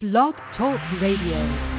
Blog Talk Radio.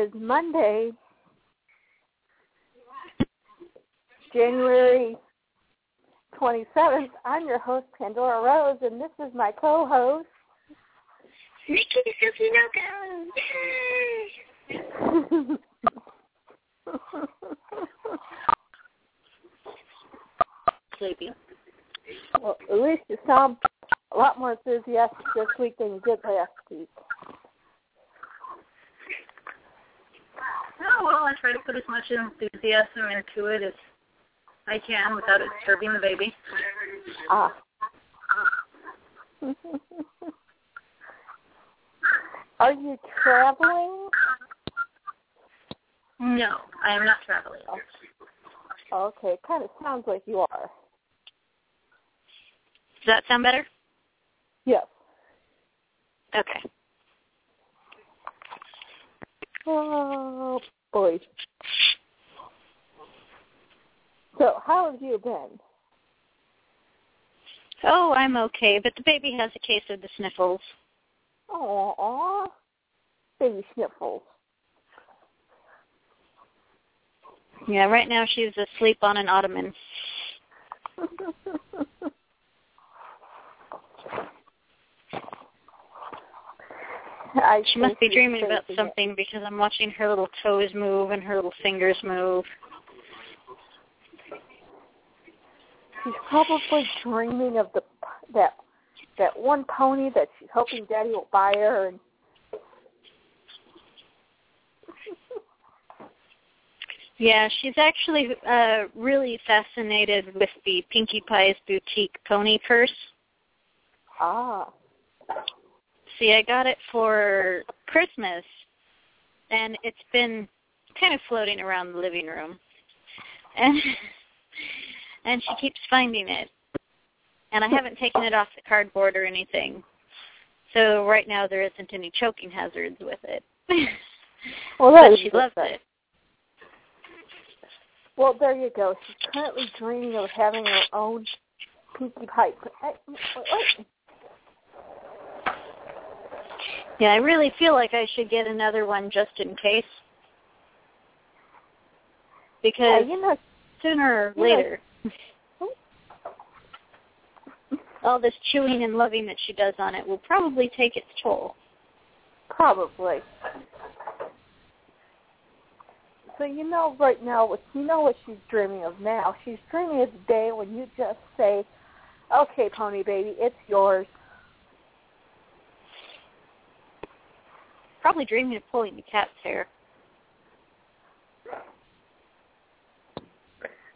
Is Monday, January 27th. I'm your host, Pandora Rose, and this is my co-host. Nikki Suzuki sleepy. well, at least you sound a lot more enthusiastic this week than you did last week. Oh well, I try to put as much enthusiasm into it as I can without it disturbing the baby. Ah. Are you traveling? No, I am not traveling. Okay, it kind of sounds like you are. Does that sound better? Yes. Okay. Oh boy. So, how have you been? Oh, I'm okay, but the baby has a case of the sniffles. Aw, baby sniffles. Yeah, right now she's asleep on an ottoman. I She must be dreaming about something because I'm watching her little toes move and her little fingers move. She's probably dreaming of the that that one pony that she's hoping Daddy will buy her, and Yeah, she's actually uh really fascinated with the Pinkie Pie's boutique pony purse. ah, See, I got it for Christmas, and it's been kind of floating around the living room, and and she keeps finding it, and I haven't taken it off the cardboard or anything. So right now there isn't any choking hazards with it. well, that but she loves thing. it. Well, there you go. She's currently dreaming of having her own Pinkie Pie. Hey, wait, Yeah, I really feel like I should get another one just in case. Because uh, you know, sooner or later, hmm? all this chewing and loving that she does on it will probably take its toll. probably. So you know, right now, what you know what she's dreaming of now. She's dreaming of the day when you just say, "Okay, pony baby, it's yours." Probably dreaming of pulling the cat's hair.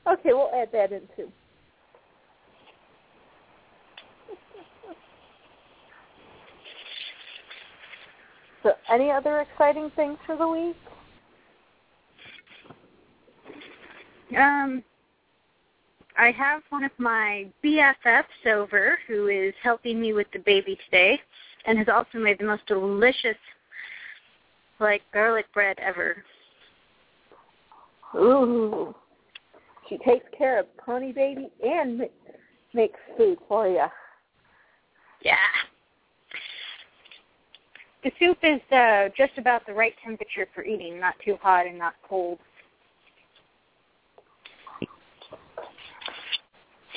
Okay, we'll add that in too. So, any other exciting things for the week? Um, I have one of my BFFs over who is helping me with the baby today, and has also made the most delicious, like garlic bread ever. Ooh. she takes care of Pony Baby and ma- makes food for you. Yeah. The soup is uh, just about the right temperature for eating, not too hot and not cold.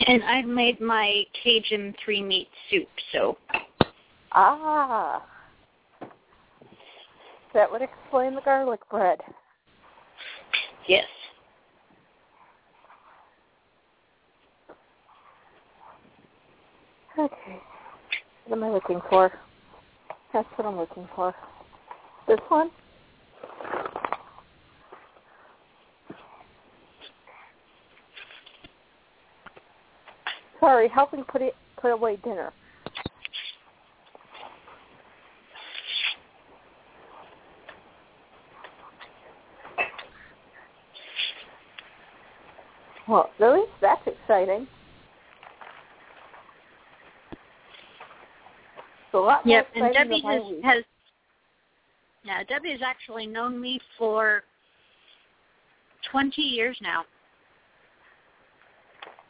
And I've made my Cajun three meat soup, so Ah. That would explain the garlic bread. yes. Okay. What am I looking for? That's what I'm looking for. This one? Sorry, helping put it put away dinner. Well, least that's exciting. It's a lot more Yep, and Debbie has, has yeah, Debbie has actually known me for twenty years now.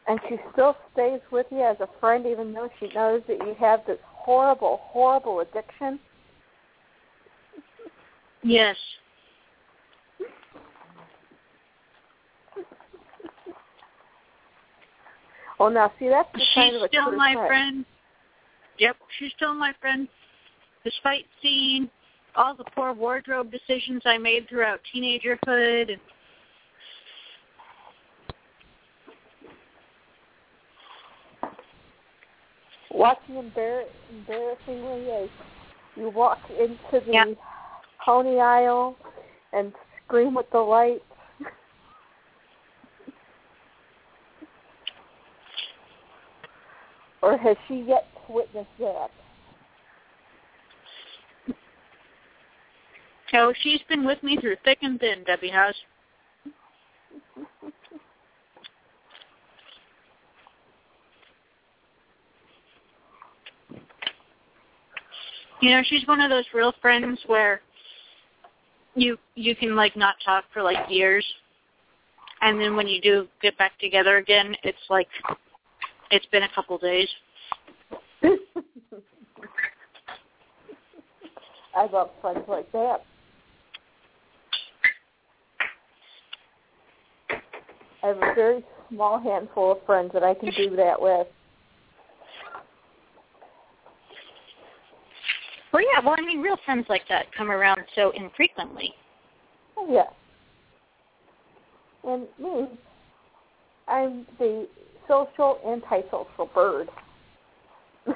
and she still stays with you as a friend even though she knows that you have this horrible, horrible addiction. Yes. Oh, now see that's the She's sign of a still my friend. friend. Yep, she's still my friend. Despite seeing all the poor wardrobe decisions I made throughout teenagerhood and Watching embar- embarrassingly as you walk into the Yeah. pony aisle and scream with delight. Or has she yet witnessed that? oh, she's been with me through thick and thin, Debbie has. You know, she's one of those real friends where you you can like not talk for like years and then when you do get back together again, it's like it's been a couple days. I love friends like that. I have a very small handful of friends that I can do that with. Well, yeah. Well, I mean, real friends like that come around so infrequently. Oh, yes. And me, I'm the social antisocial bird.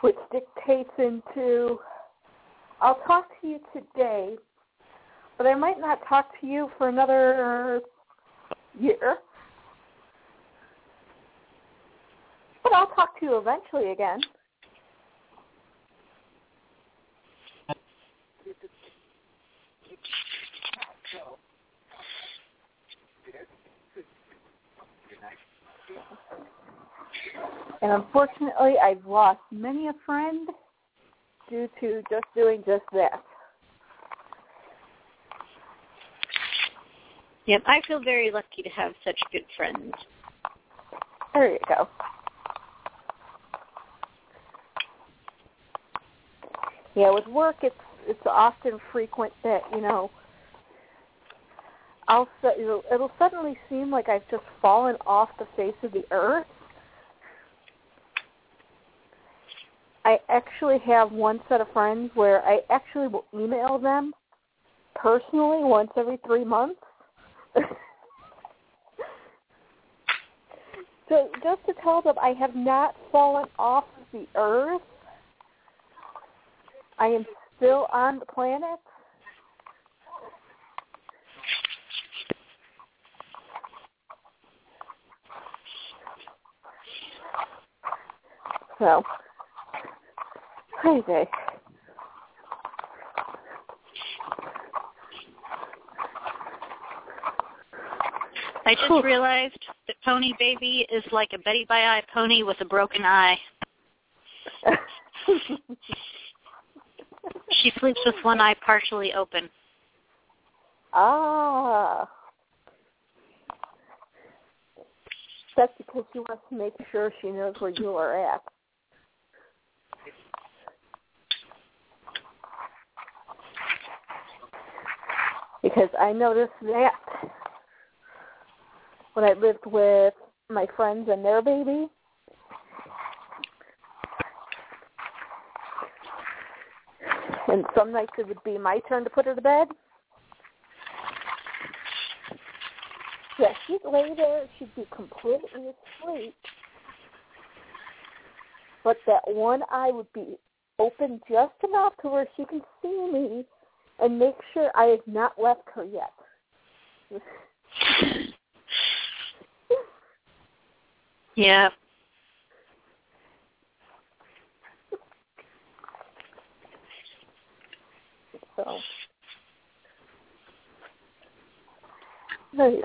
Which dictates into, I'll talk to you today, but I might not talk to you for another year. But I'll talk to you eventually again. And unfortunately, I've lost many a friend due to just doing just that. Yep, I feel very lucky to have such good friends. There you go. Yeah, with work, it's it's often frequent that you know I'll it'll, it'll suddenly seem like I've just fallen off the face of the earth. I actually have one set of friends where I actually will email them personally once every three months. so just to tell them I have not fallen off the earth. I am still on the planet. So, crazy. I just realized that Pony Baby is like a Betty by Eye pony with a broken eye. She sleeps with one eye partially open. Ah. That's because she wants to make sure she knows where you are at. Because I noticed that when I lived with my friends and their baby. And some nights it would be my turn to put her to bed. Yeah, she'd lay there, she'd be completely asleep. But that one eye would be open just enough to where she can see me and make sure I have not left her yet. Yeah. So maybe.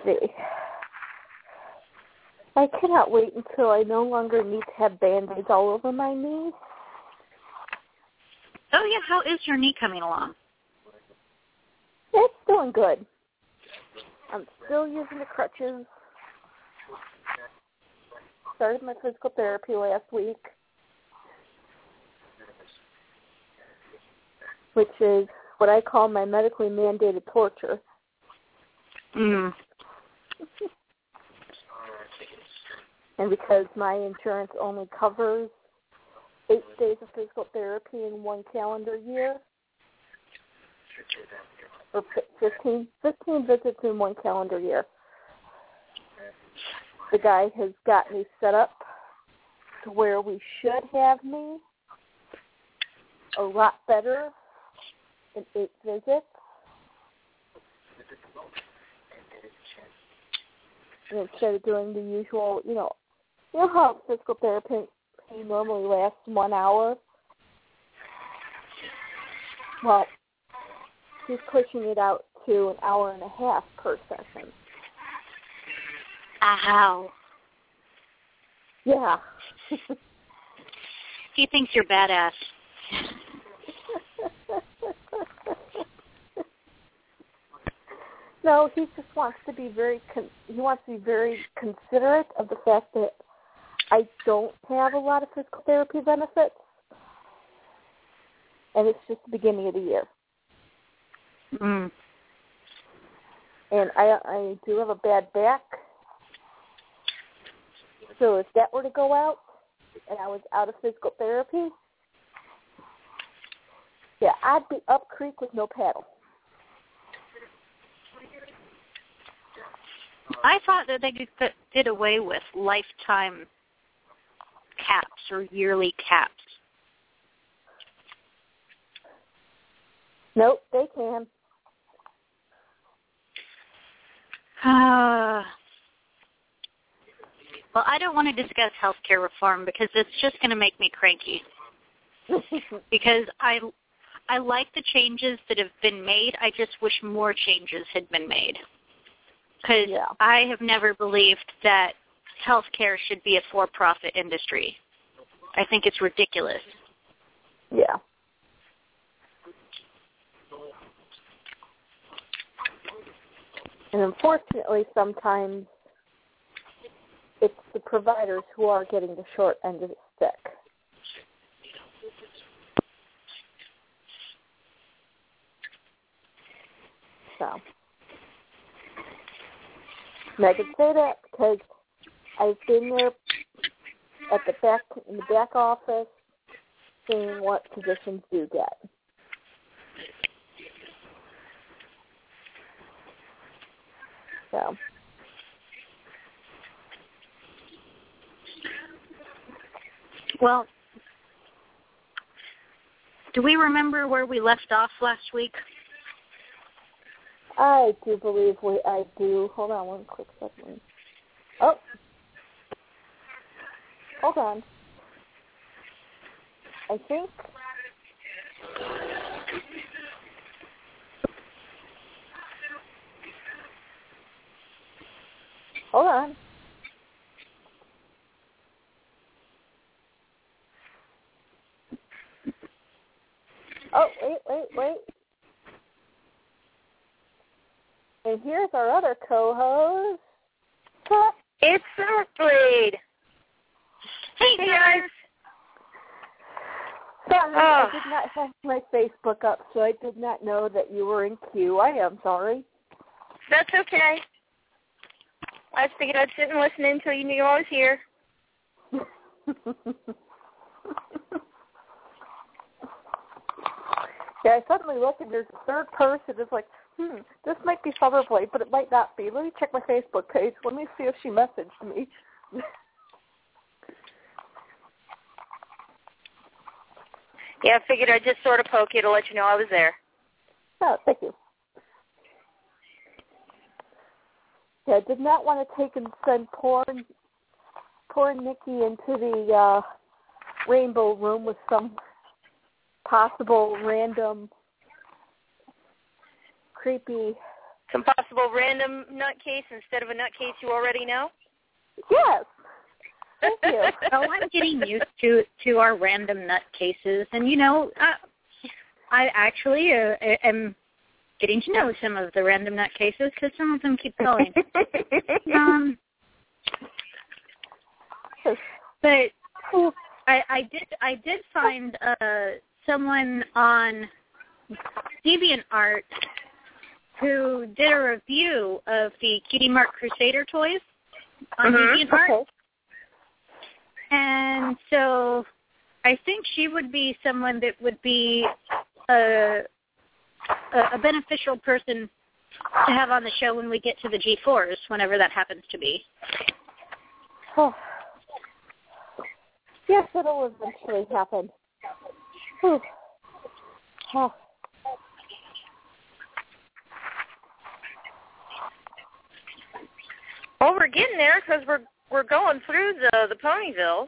I cannot wait until I no longer need to have band-aids all over my knee. Oh yeah, how is your knee coming along? It's doing good. I'm still using the crutches. Started my physical therapy last week, which is what I call my medically mandated torture. Mm. And because my insurance only covers eight days of physical therapy in one calendar year, or fi- 15, 15 visits in one calendar year, the guy has got me set up to where we should have me a lot better in eight visits. And instead of doing the usual, you know, you know how physical therapy normally lasts one hour? Well, he's pushing it out to an hour and a half per session. Uh, wow. Yeah. He thinks you're badass. no, he just wants to be very con- he wants to be very considerate of the fact that I don't have a lot of physical therapy benefits, and it's just the beginning of the year. Mm. And I I do have a bad back, so if that were to go out, and I was out of physical therapy, yeah, I'd be up creek with no paddle. I thought that they did, away with lifetime caps or yearly caps. Nope, they can. Uh, well, I don't want to discuss healthcare reform because it's just going to make me cranky. because I I like the changes that have been made. I just wish more changes had been made. Because Yeah. I have never believed that healthcare should be a for-profit industry. I think it's ridiculous. yeah. And unfortunately, sometimes it's the providers who are getting the short end of the stick. So, and I can say that because I've been there at the back in the back office, seeing what positions do get. So. Well, do we remember where we left off last week? I do believe we I do. Hold on one quick second. Oh. Hold on. I think Hold on. Oh, wait, wait, wait. And here's our other co-host. It's Earthblade. Hey, Hey guys. Sorry, Oh. I ah. did not have my Facebook up, so I did not know that you were in queue. I am sorry. That's okay. I just figured I'd sit and listen until you knew I was here. yeah, I suddenly look and there's a third person. It's like, hmm, this might be Summerblade, but it might not be. Let me check my Facebook page. Let me see if she messaged me. Yeah, I figured I'd just sort of poke you to let you know I was there. oh, thank you. Yeah, I did not want to take and send poor, poor Nikki into the uh, rainbow room with some possible random, creepy. Some possible random nutcase instead of a nutcase you already know. Yes. Thank you. Oh, I'm getting used to to our random nutcases, and you know, uh, I actually uh, am getting to know some of the random nut cases because some of them keep going. um, but I, I did I did find uh, someone on DeviantArt who did a review of the Cutie Mark Crusader toys on Mhm. DeviantArt. Okay. And so I think she would be someone that would be a, a, a beneficial person to have on the show when we get to the G4s, whenever that happens to be. Oh. Yes, it'll eventually happen. Whew. Oh. Well, we're getting there because we're we're going through the the Ponyvilles.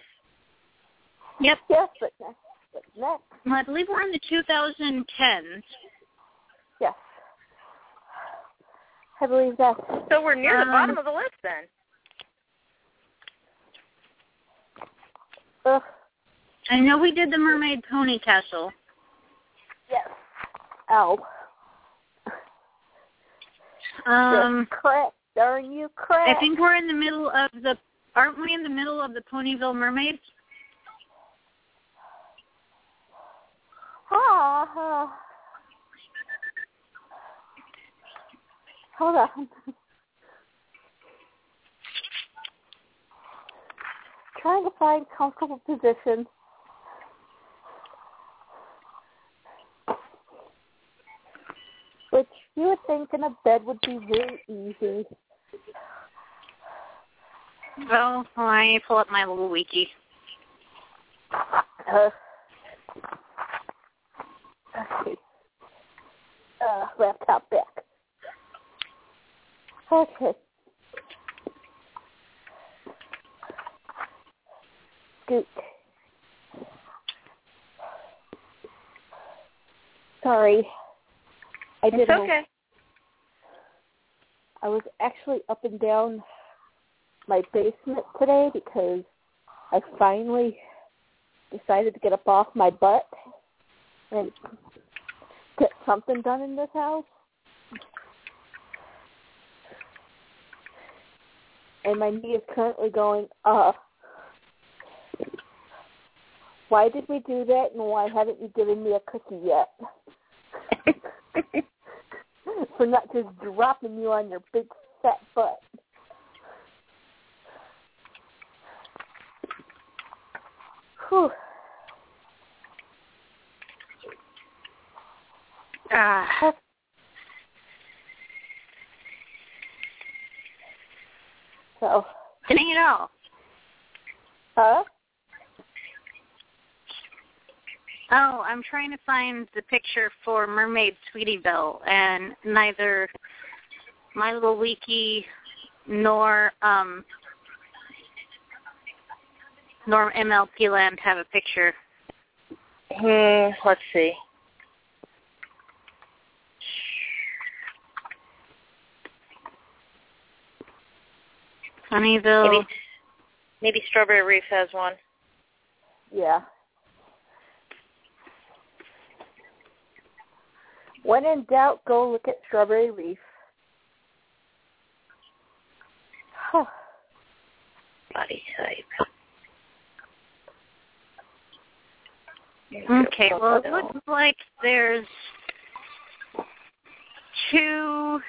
Yep. Yes, but next, but next, Well, I believe we're in the 2010s. yes. I believe that. So we're near the Um, bottom of the list then. Ugh. I know we did the Mermaid Pony Castle. Yes. Ow. Um, crap. Darn you, crap. I think we're in the middle of the. Aren't we in the middle of the Ponyville Mermaids? Ah, ah. Hold on. Trying to find comfortable position. Which you would think in a bed would be really easy. Well, I pull up my little wiki. Uh, okay. Uh, laptop back. Okay. Scoot. Sorry. I did It's okay. I was actually up and down my basement today because I finally decided to get up off my butt and get something done in this house. And my knee is currently going, uh, why did we do that and why haven't you given me a cookie yet? For not just dropping you on your big fat butt. Whew. Ah. So, Dang it all. huh? Oh, I'm trying to find the picture for Mermaid Sweetie Belle, and neither my little wiki nor um nor MLP Land have a picture. Hmm, let's see. Sunnyville. Maybe maybe Strawberry Reef has one. Yeah. When in doubt, go look at Strawberry Reef. Body type. Okay, well, it looks like there's two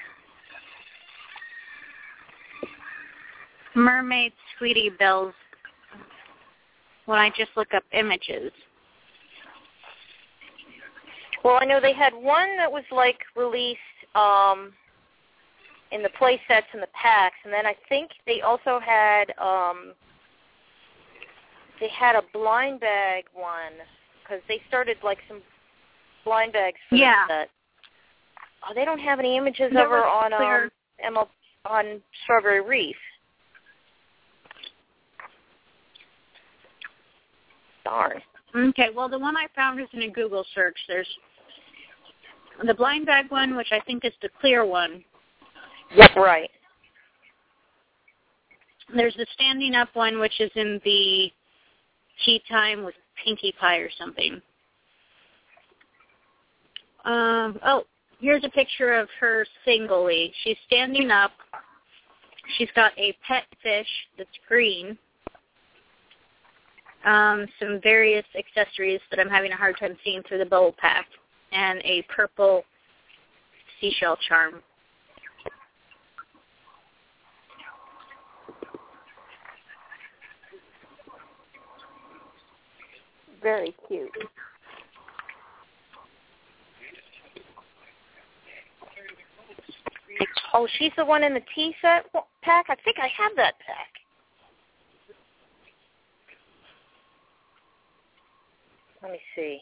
mermaid sweetie bells when I just look up images. Well, I know they had one that was like released um in the play sets and the packs, and then I think they also had um they had a blind bag one because they started like some blind bags for Yeah. the set. Oh, they don't have any images There over was on clear- um ML, on Strawberry Reef. Okay, well, the one I found is in a Google search. There's the blind bag one, which I think is the clear one. Yep. Right. There's the standing up one, which is in the tea time with Pinkie Pie or something. Um, oh, here's a picture of her singly. She's standing up. She's got a pet fish that's green. Um, some various accessories that I'm having a hard time seeing through the bowl pack, and a purple seashell charm. Very cute. Oh, she's the one in the tea set pack. I think I have that pack. Let me see.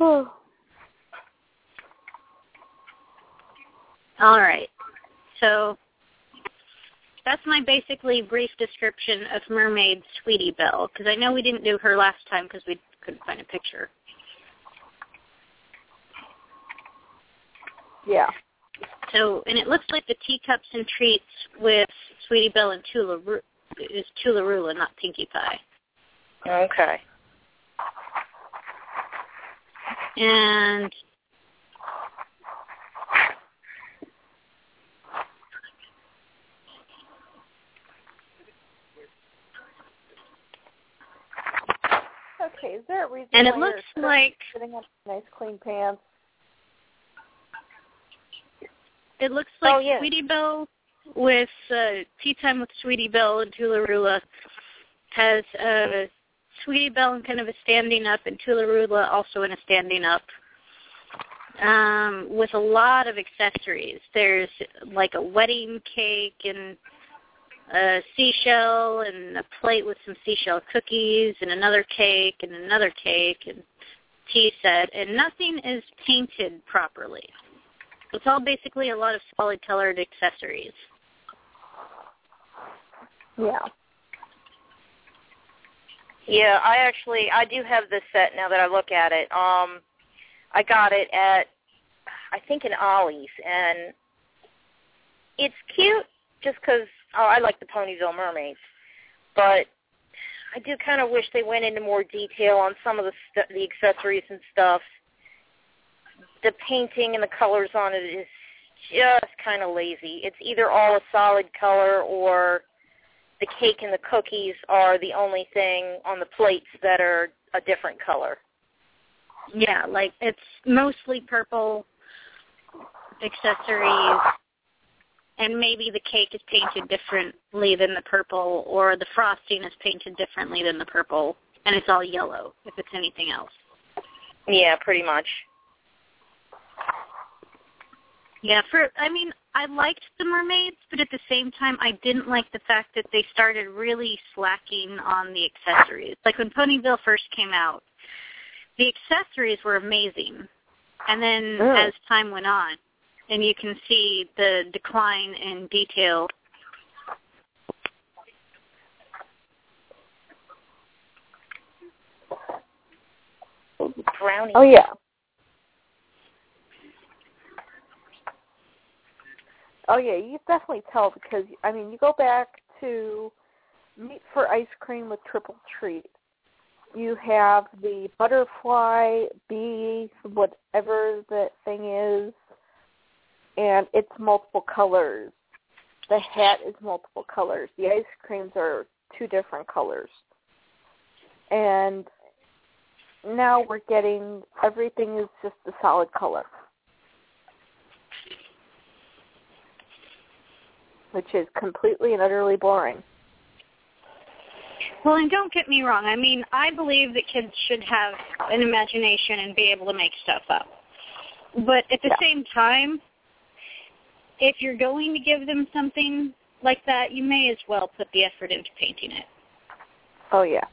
Oh, All right. So that's my basically brief description of Mermaid Sweetie Belle, because I know we didn't do her last time because we couldn't find a picture. yeah. So, and it looks like the teacups and treats with Sweetie Belle and Toola is Toola-Roola, not Pinkie Pie. Okay. And Okay, is there a reason and it looks like sitting nice clean pants? It looks like Oh, yeah. Sweetie Belle with uh, Tea Time with Sweetie Belle and Toola-Roola has uh, Sweetie Belle in kind of a standing up and Toola-Roola also in a standing up. Um, with a lot of accessories. There's like a wedding cake and a seashell and a plate with some seashell cookies and another cake and another cake and tea set and nothing is painted properly. It's all basically a lot of solid colored accessories. Yeah. Yeah, I actually I do have this set now that I look at it. Um I got it at I think in Ollie's and it's cute just cuz oh, I like the Ponyville mermaids. But I do kind of wish they went into more detail on some of the st- the accessories and stuff. The painting and the colors on it is just kind of lazy. It's either all a solid color or the cake and the cookies are the only thing on the plates that are a different color. Yeah, like it's mostly purple accessories and maybe the cake is painted differently than the purple or the frosting is painted differently than the purple and it's all yellow if it's anything else. Yeah, pretty much. Yeah, for I mean, I liked the mermaids, but at the same time I didn't like the fact that they started really slacking on the accessories. Like when Ponyville first came out, the accessories were amazing. And then Oh. as time went on, and you can see the decline in detail. Brownie. Oh yeah. Oh yeah, you definitely tell because I mean you go back to Meet for Ice Cream with Triple Treat, you have the butterfly bee, whatever that thing is, and it's multiple colors. The hat is multiple colors. The ice creams are two different colors. And now we're getting everything is just a solid color. Which is completely and utterly boring. Well, and don't get me wrong. I mean, I believe that kids should have an imagination and be able to make stuff up. But at the Yeah. same time, if you're going to give them something like that, you may as well put the effort into painting it. Oh yeah.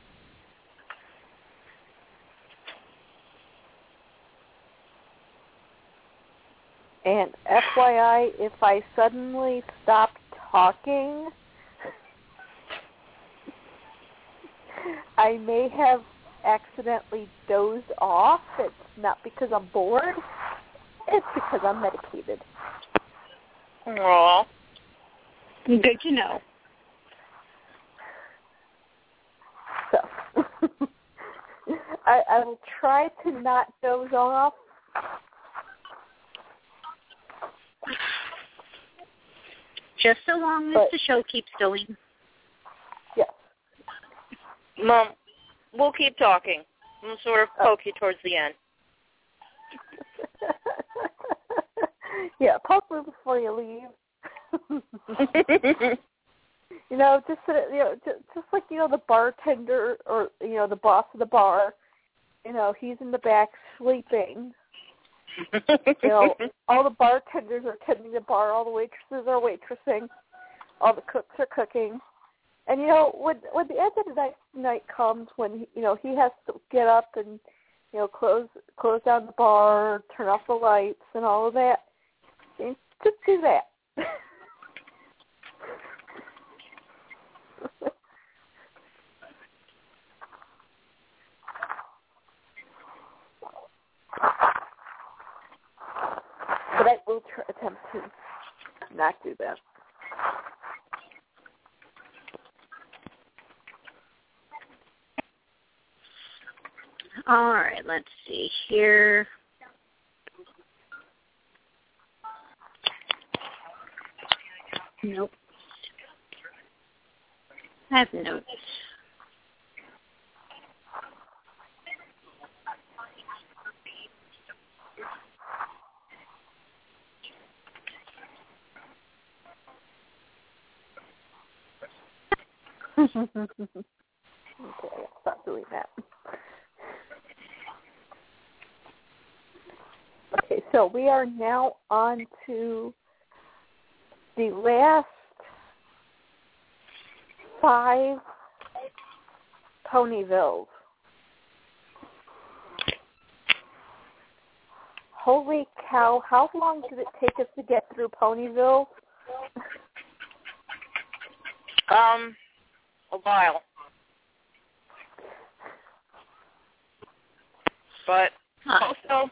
And FYI, if I suddenly stop talking, I may have accidentally dozed off. It's not because I'm bored. It's because I'm medicated. Aw. Good to know. So I, I will try to not doze off. Just so long as But- the show keeps going. Yes. Mom, we'll keep talking. I'm sort of poke you towards the end. yeah, poke me before you leave. you know, just so you know, just, just like you know the bartender or you know the boss of the bar. You know, he's in the back sleeping. You know, all the bartenders are tending the bar, all the waitresses are waitressing, all the cooks are cooking. And you know, when when the end of the night night comes, when you know he has to get up and you know close close down the bar, turn off the lights, and all of that, just do that. but I will attempt to not do that. All right, let's see here. Nope. I have notes. Okay, stop doing that. Okay, so we are now on to the last five Ponyvilles. Holy cow, how long did it take us to get through Ponyville? Um, a while. But Huh. also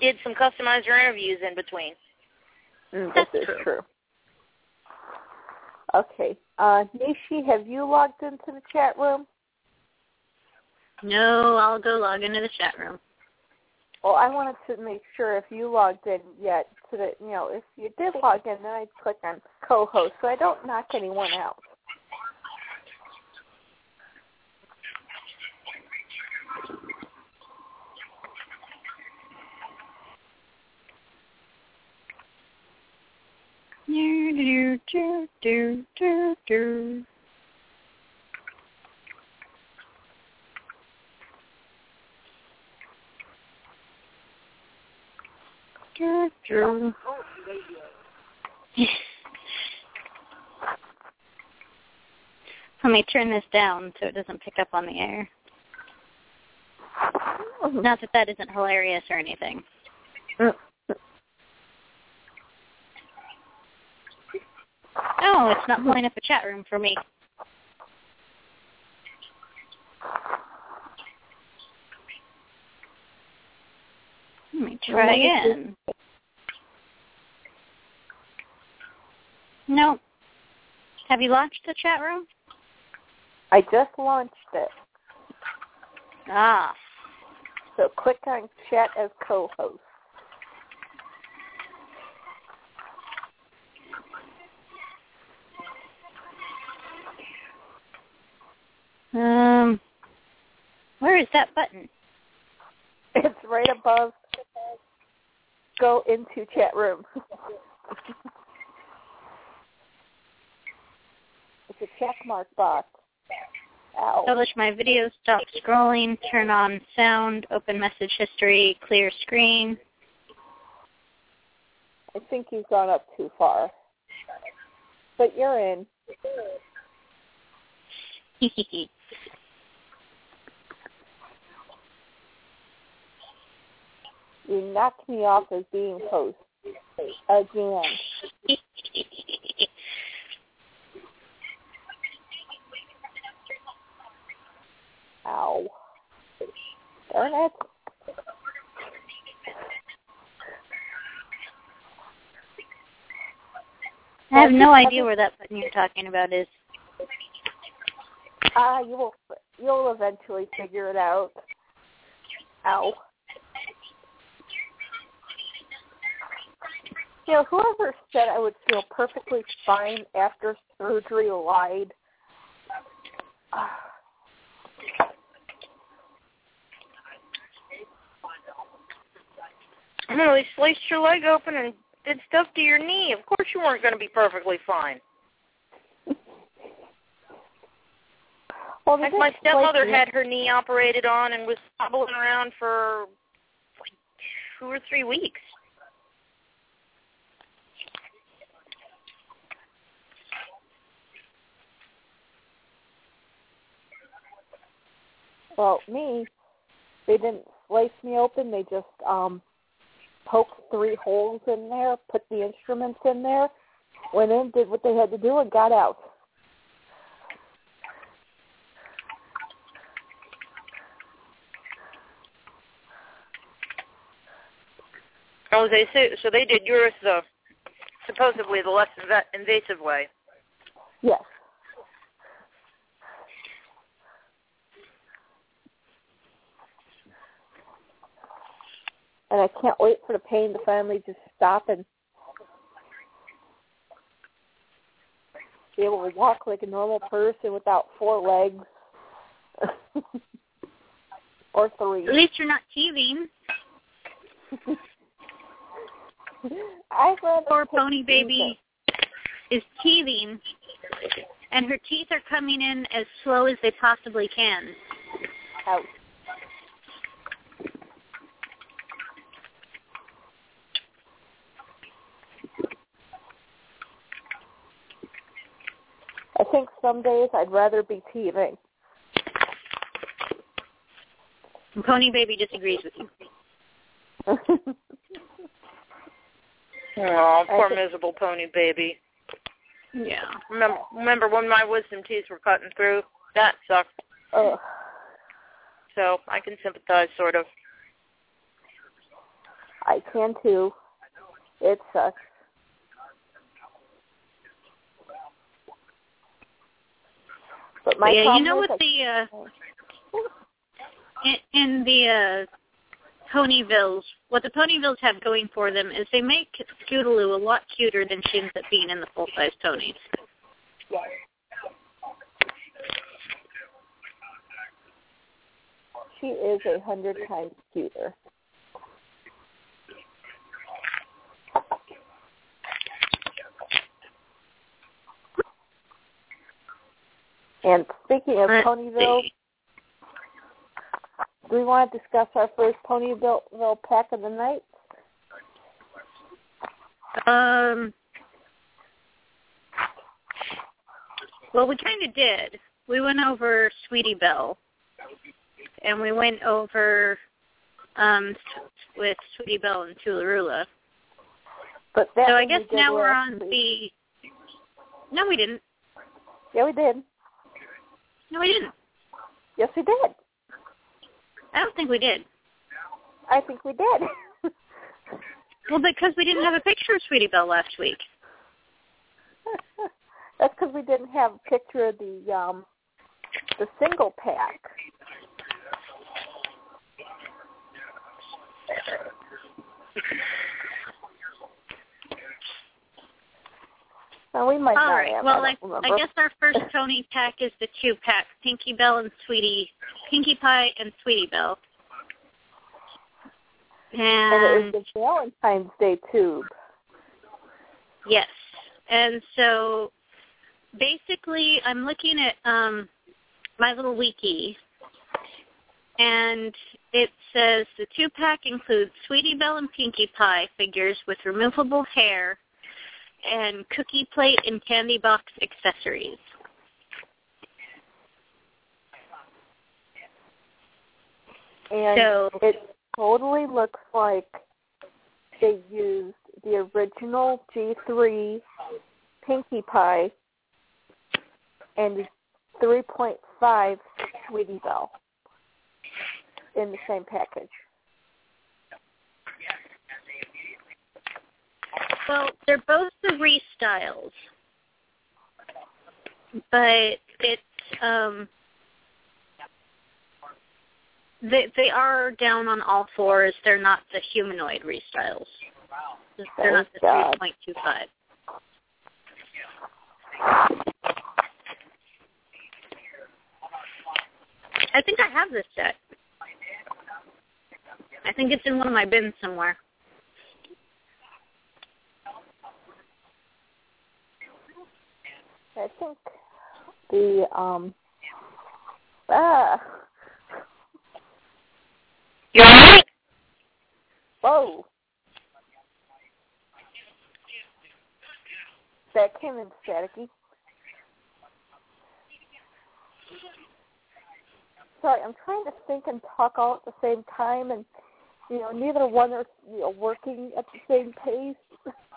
did some customizer interviews in between. Mm, That's this is true. true. Okay. Uh, Nishi, have you logged into the chat room? No, I'll go log into the chat room. Well, I wanted to make sure if you logged in yet, so that you know if you did log in, then I'd click on co-host, so I don't knock anyone out. Do, do, do, do, do, do. Do, do. Let me turn this down so it doesn't pick up on the air. Oh. Not that that isn't hilarious or anything. Uh, Oh, it's not pulling up a chat room for me. Let me try Well, let me see. again. No. Have you launched the chat room? I just launched it. Ah. So click on chat as co-host. Um, where is that button? It's right above. Go into chat room. it's a check mark box. Ow. Publish my video, stop scrolling, turn on sound, open message history, clear screen. I think you've gone up too far. But you're in. You knocked me off as being host. Again. Ow. Darn it. I have no idea where that button you're talking about is. Ah, you will you'll eventually figure it out. Ow. You know, whoever said I would feel perfectly fine after surgery lied. No, they sliced your leg open and did stuff to your knee. Of course you weren't going to be perfectly fine. Well, Like my stepmother had her knee operated on and was hobbling around for like two or three weeks. Well, me, they didn't slice me open. They just um poked three holes in there, put the instruments in there, went in, did what they had to do, and got out. Oh, they say, so they did yours the supposedly the less inv- invasive way. Yes. And I can't wait for the pain to finally just stop and be able to walk like a normal person without four legs. or three. At least you're not teething. Rather Poor pony baby is teething, and her teeth are coming in as slow as they possibly can. Ouch. I think some days I'd rather be teething. Pony baby disagrees with you. Oh, poor think- miserable pony baby. Yeah. Remember, remember when my wisdom teeth were cutting through? That sucked. Ugh. So I can sympathize, sort of. I can too. It sucks. But my yeah, you know what the uh in, in the uh Ponyvilles, what the Ponyvilles have going for them is they make Scootaloo a lot cuter than she ends up being in the full size ponies. Yes. She is a hundred times cuter. And speaking of Let's Ponyville, see. do we want to discuss our first Ponyville pack of the night? Um. Well, we kind of did. We went over Sweetie Belle, and we went over um with Sweetie Belle and Toola-Roola. But So I guess now we're on the. No, we didn't. Yeah, we did. No, we didn't. Yes, we did. I don't think we did. I think we did. well, because we didn't have a picture of Sweetie Belle last week. That's because we didn't have a picture of the um, the single pack. Well, we might All right. have. Well, I, I, I guess our first pony pack is the two pack: Pinky Bell and Sweetie, Pinkie Pie and Sweetie Belle. and And, it was the Valentine's Day tube. yes, and so basically, I'm looking at um my little wiki, and it says the two pack includes Sweetie Belle and Pinkie Pie figures with removable hair and cookie plate and candy box accessories. And So- it totally looks like they used the original G3 Pinkie Pie and 3.5 Sweetie Belle in the same package. Well, they're both the restyles, but it's um they they are down on all fours. They're not the humanoid restyles. They're not the three point two five. I think I have this set. I think it's in one of my bins somewhere. I think the um ah You alright? whoa that came in staticky. Sorry, I'm trying to think and talk all at the same time, and you know neither one are you know working at the same pace.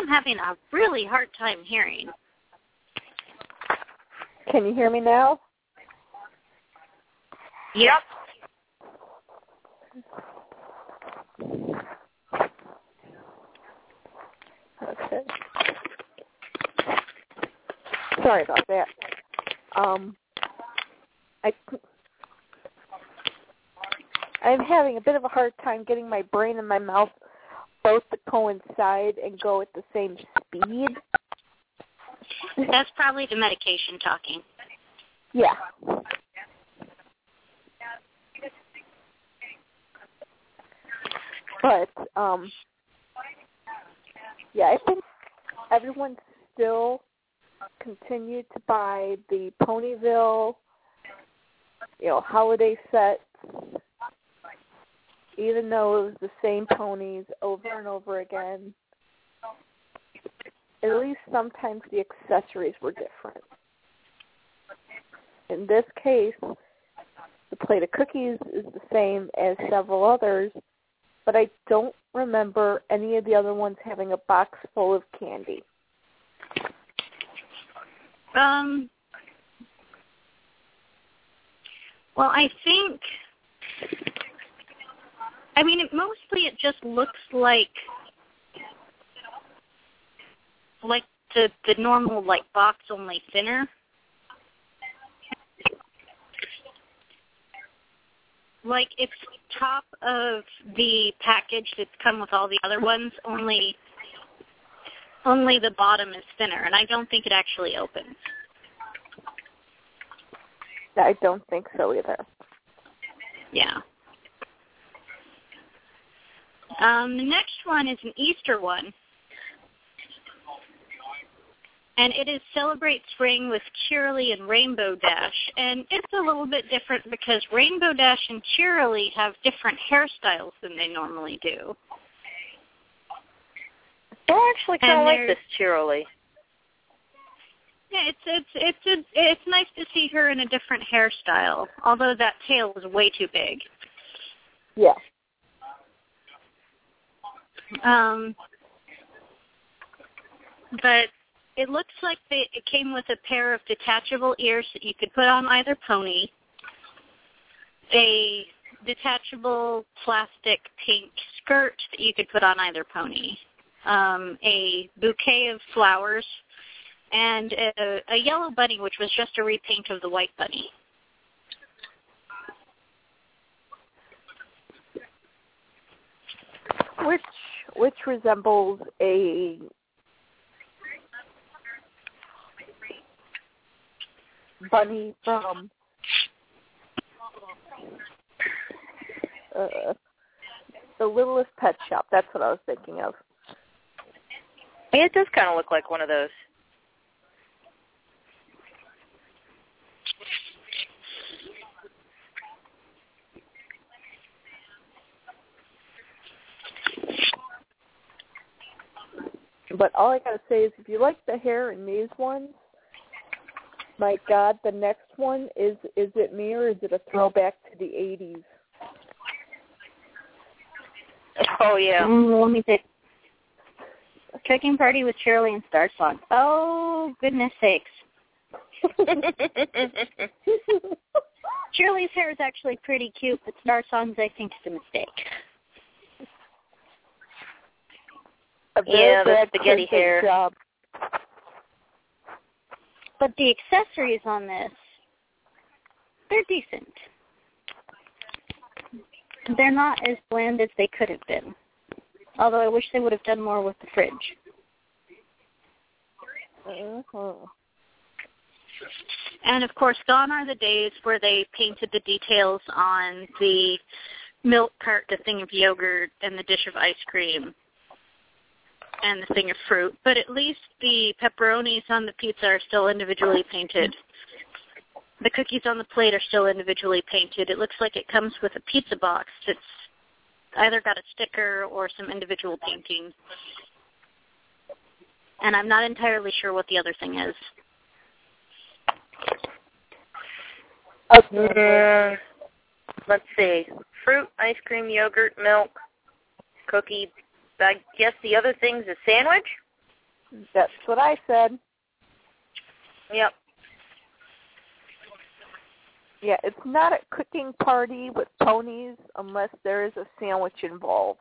I'm having a really hard time hearing. Can you hear me now? Yep. Okay. Sorry about that. Um, I I'm having a bit of a hard time getting my brain and my mouth coincide and go at the same speed. That's probably the medication talking. Yeah. But um yeah, I think everyone still continued to buy the Ponyville, you know, holiday sets, even though it was the same ponies over and over again. At least sometimes the accessories were different. In this case, the plate of cookies is the same as several others, but I don't remember any of the other ones having a box full of candy. Um. Well, I think. I mean, it, mostly it just looks like like the the normal like box only thinner. Like it's top of the package that's come with all the other ones, only only the bottom is thinner, and I don't think it actually opens. I don't think so either. Yeah. Um, the next one is an Easter one. And it is Celebrate Spring with Cheerilee and Rainbow Dash. And it's a little bit different because Rainbow Dash and Cheerilee have different hairstyles than they normally do. I actually kind of like this Cheerilee. Yeah, it's it's it's it's it's nice to see her in a different hairstyle. Although that tail is way too big. Yeah. Um, but it looks like they, it came with a pair of detachable ears that you could put on either pony, a detachable plastic pink skirt that you could put on either pony, um, a bouquet of flowers, and a, a yellow bunny, which was just a repaint of the white bunny. Which resembles a bunny from uh, the Littlest Pet Shop. That's what I was thinking of. It does kind of look like one of those. But all I gotta say is, if you like the hair in these ones, my God, the next one is is it me or is it a throwback to the '80s? Oh yeah. Mm, let me think. Cooking party with Shirley and Star Song. Oh goodness sakes! Shirley's hair is actually pretty cute, but Star Song's I think is a mistake. A very Yeah, the bad spaghetti hair. Job. But the accessories on this, they're decent. They're not as bland as they could have been. Although I wish they would have done more with the fridge. Mhm. And of course, gone are the days where they painted the details on the milk cart, the thing of yogurt, and the dish of ice cream, and the thing of fruit. But at least the pepperonis on the pizza are still individually painted. The cookies on the plate are still individually painted. It looks like it comes with a pizza box that's either got a sticker or some individual painting. And I'm not entirely sure what the other thing is. Mm, let's see. Fruit, ice cream, yogurt, milk, cookie. I guess the other thing's a sandwich. That's what I said. Yep. Yeah, it's not a cooking party with ponies unless there is a sandwich involved.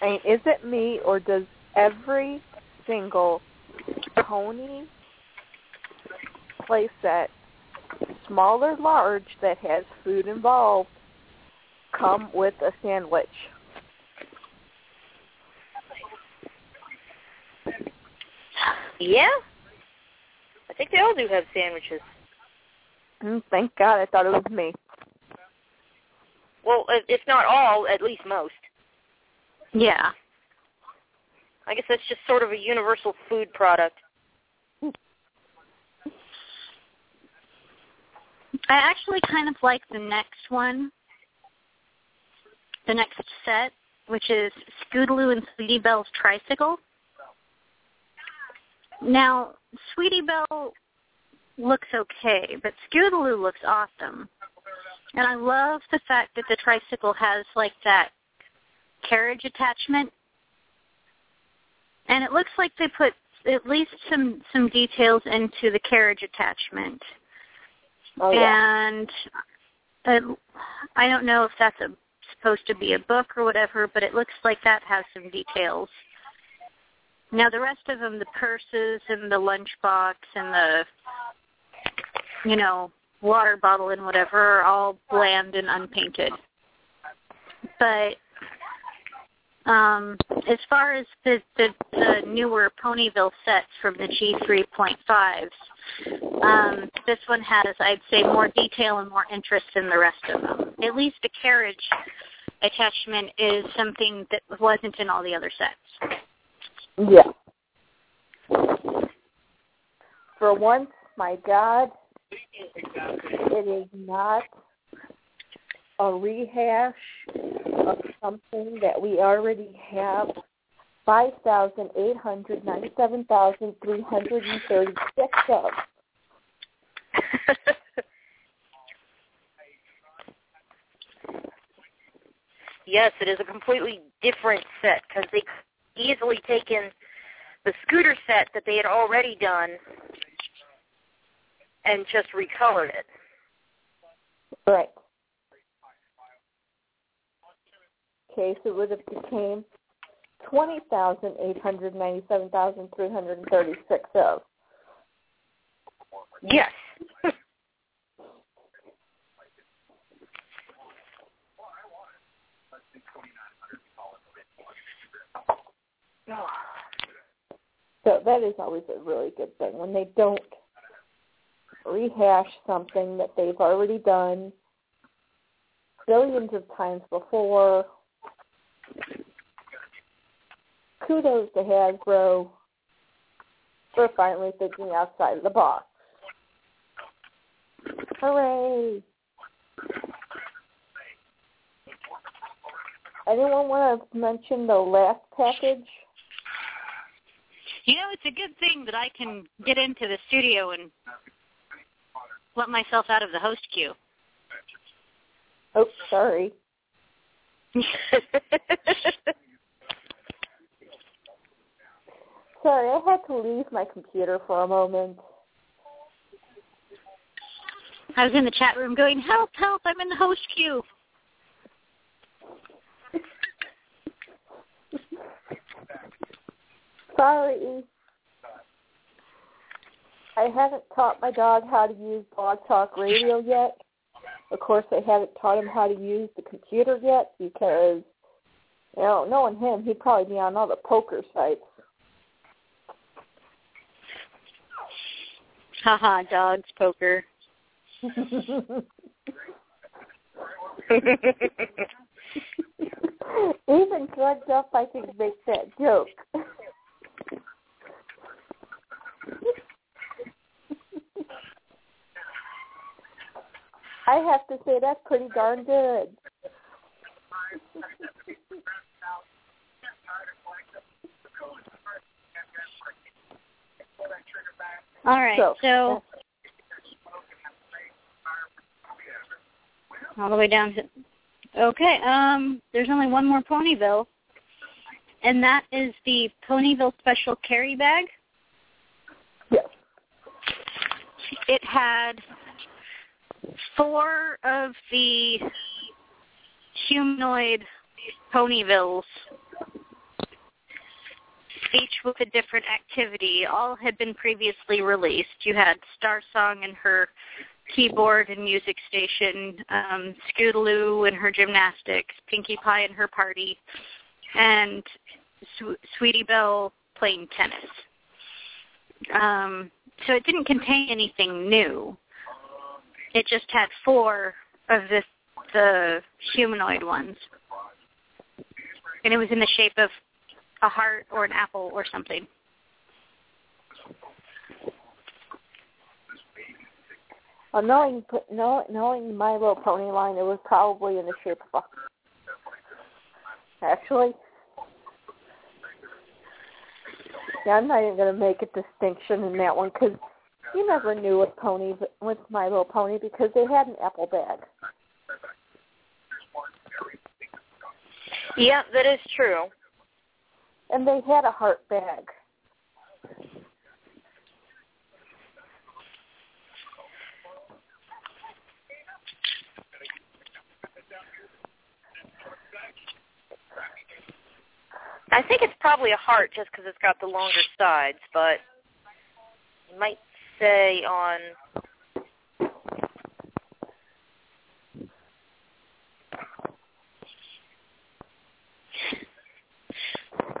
I mean, is it me or does every single pony playset, small or large, that has food involved, come with a sandwich? Yeah. I think they all do have sandwiches. Mm, thank God, I thought it was me. Well, if if not all, at least most. Yeah. I guess that's just sort of a universal food product. I actually kind of like the next one, the next set, which is Scootaloo and Sweetie Belle's Tricycle. Now, Sweetie Belle looks okay, but Scootaloo looks awesome. And I love the fact that the tricycle has like that carriage attachment. And it looks like they put at least some some details into the carriage attachment. Oh yeah. and it, I don't know if that's a, supposed to be a book or whatever, but it looks like that has some details. Now the rest of them, the purses and the lunchbox and the, you know, water bottle and whatever, are all bland and unpainted. But um, as far as the, the, the newer Ponyville sets from the G3.5s, um, this one has, I'd say, more detail and more interest than the rest of them. At least the carriage attachment is something that wasn't in all the other sets. Yeah. For once, my God, it is not a rehash of something that we already have. Five thousand eight hundred ninety-seven thousand three hundred and thirty-six of. yes, it is a completely different set because they easily taken the scooter set that they had already done and just recolored it. Right. case, it would have became 20,897,336 of. Yes. so that is always a really good thing when they don't rehash something that they've already done billions of times before Kudos to Hasbro for finally thinking outside of the box. Hooray! Anyone want to mention the last package? You know, it's a good thing that I can get into the studio and let myself out of the host queue. Oh, sorry. Sorry, I had to leave my computer for a moment. I was in the chat room going, help, help, I'm in the host queue. Sorry. I haven't taught my dog how to use Blog Talk Radio yet. Of course, they haven't taught him how to use the computer yet because, you know, knowing him, he'd probably be on all the poker sites. Haha, dogs, poker. Even drugged up, I think, make that joke. I have to say that's pretty darn good. All right, So- so all the way down to okay. Um, there's only one more Ponyville, and that is the Ponyville Special Carry Bag. Yes. It had four of the humanoid Ponyvilles, each with a different activity. All had been previously released. You had Star Song and her keyboard and music station, um, Scootaloo and her gymnastics, Pinkie Pie and her party, and Sw- Sweetie Belle playing tennis. Um, so it didn't contain anything new. It just had four of the the humanoid ones, and it was in the shape of a heart or an apple or something. Well, knowing know, knowing My Little Pony line, it was probably in the shape of a. Actually, yeah, I'm not even going to make a distinction in that one because you never knew with ponies with My Little Pony because they had an apple bag. yeah, that is true. And they had a heart bag. I think it's probably a heart just because it's got the longer sides, but it might say on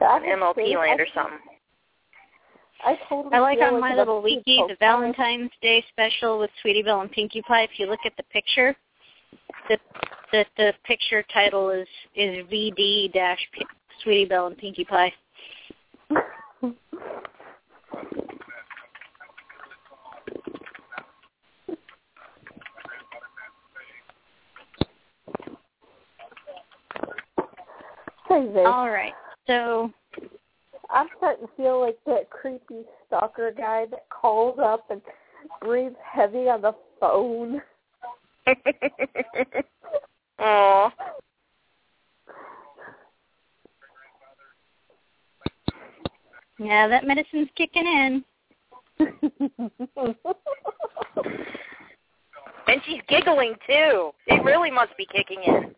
I on MLP land or something. I totally I like on My it's Little a Wiki the Valentine's Day special with Sweetie Belle and Pinkie Pie. If you look at the picture, the the, the picture title is is VD dash P- Sweetie Belle and Pinkie Pie. Say this. All right, so I'm starting to feel like that creepy stalker guy that calls up and breathes heavy on the phone. Aw. yeah, that medicine's kicking in. And she's giggling too. It really must be kicking in.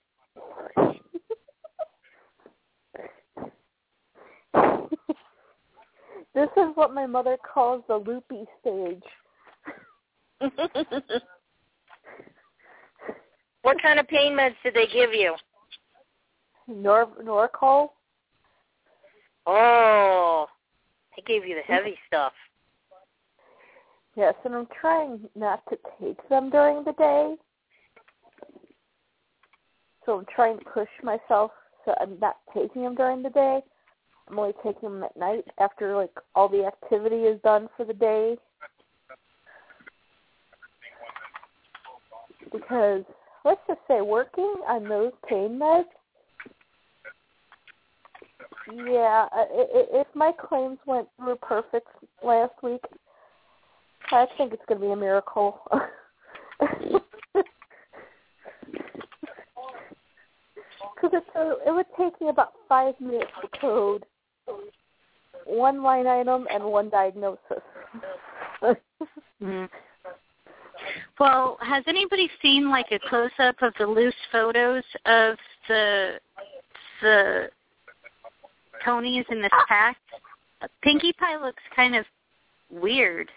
This is what my mother calls the loopy stage. what kind of pain meds did they give you? Nor Norco. Oh, they gave you the heavy mm-hmm. stuff. Yes, and I'm trying not to take them during the day. So I'm trying to push myself so I'm not taking them during the day. I'm only taking them at night after like all the activity is done for the day. Because let's just say working on those pain meds yeah, if my claims went through perfect last week, I think it's going to be a miracle. Because it would take me about five minutes to code one line item and one diagnosis. Mm. Well, has anybody seen like a close up of the loose photos of the the Tonys in this pack? Pinkie Pie looks kind of weird.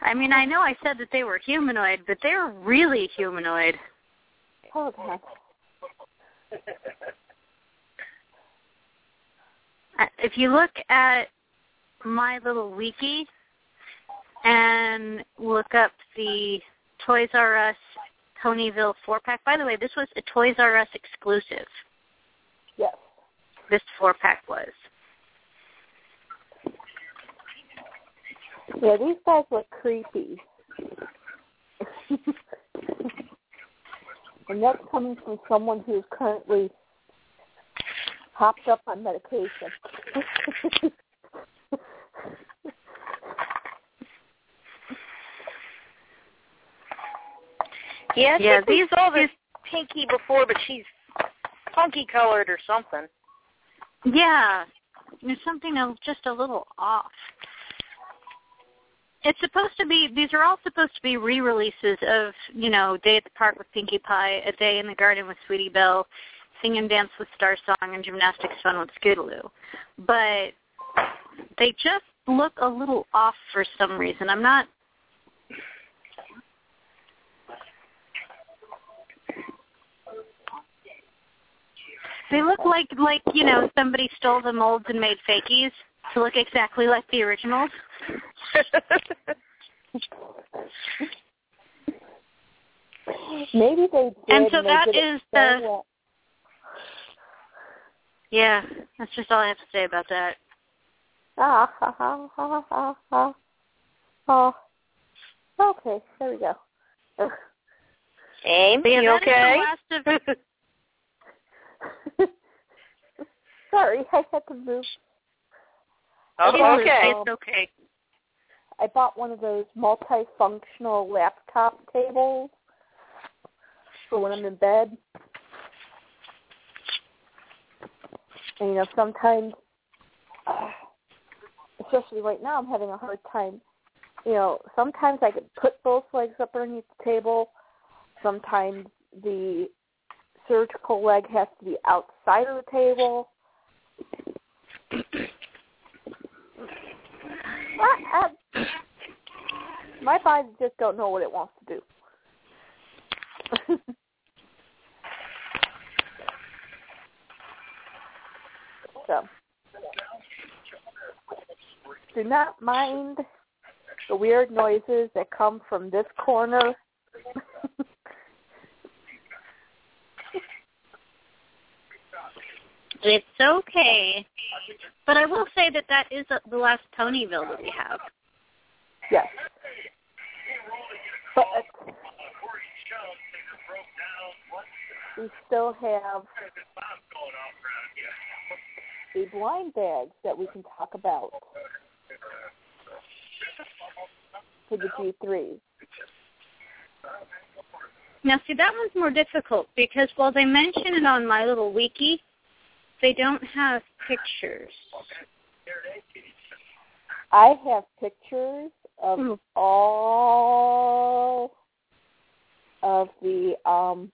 I mean, I know I said that they were humanoid, but they're really humanoid. God. If you look at my little wiki and look up the Toys R Us Ponyville four pack. By the way, this was a Toys R Us exclusive. Yes. This four pack was. Yeah, these guys look creepy. and that's coming from someone who's currently hopped up on medication. Yeah, I Yeah, these- saw this Pinkie before, but she's funky colored or something. Yeah, there's something just a little off. It's supposed to be. These are all supposed to be re-releases of, you know, Day at the Park with Pinkie Pie, A Day in the Garden with Sweetie Belle, Sing and Dance with Star Song, and Gymnastics Fun with Scootaloo. But they just look a little off for some reason. I'm not. They look like like you know somebody stole the molds and made fakies to look exactly like the originals. Maybe they did. And so that is the-. Yeah, that's just all I have to say about that. Ah ha ha ha ha ha. Oh. Okay, there we go. Aim, yeah, you okay? of Sorry, I had to move. Oh, It's okay. It's okay. I bought one of those multifunctional laptop tables for when I'm in bed. And you know, sometimes, uh, especially right now, I'm having a hard time. You know, sometimes I could put both legs up underneath the table. Sometimes the surgical leg has to be outside of the table. My body just don't know what it wants to do. so, do not mind the weird noises that come from this corner. It's okay. But I will say that that is the last Ponyville that we have. yes. But we still have blind bags that we can talk about for the G3. Now, see, that one's more difficult because while they mention it on my little wiki, they don't have pictures. I have pictures of Hmm. all of the um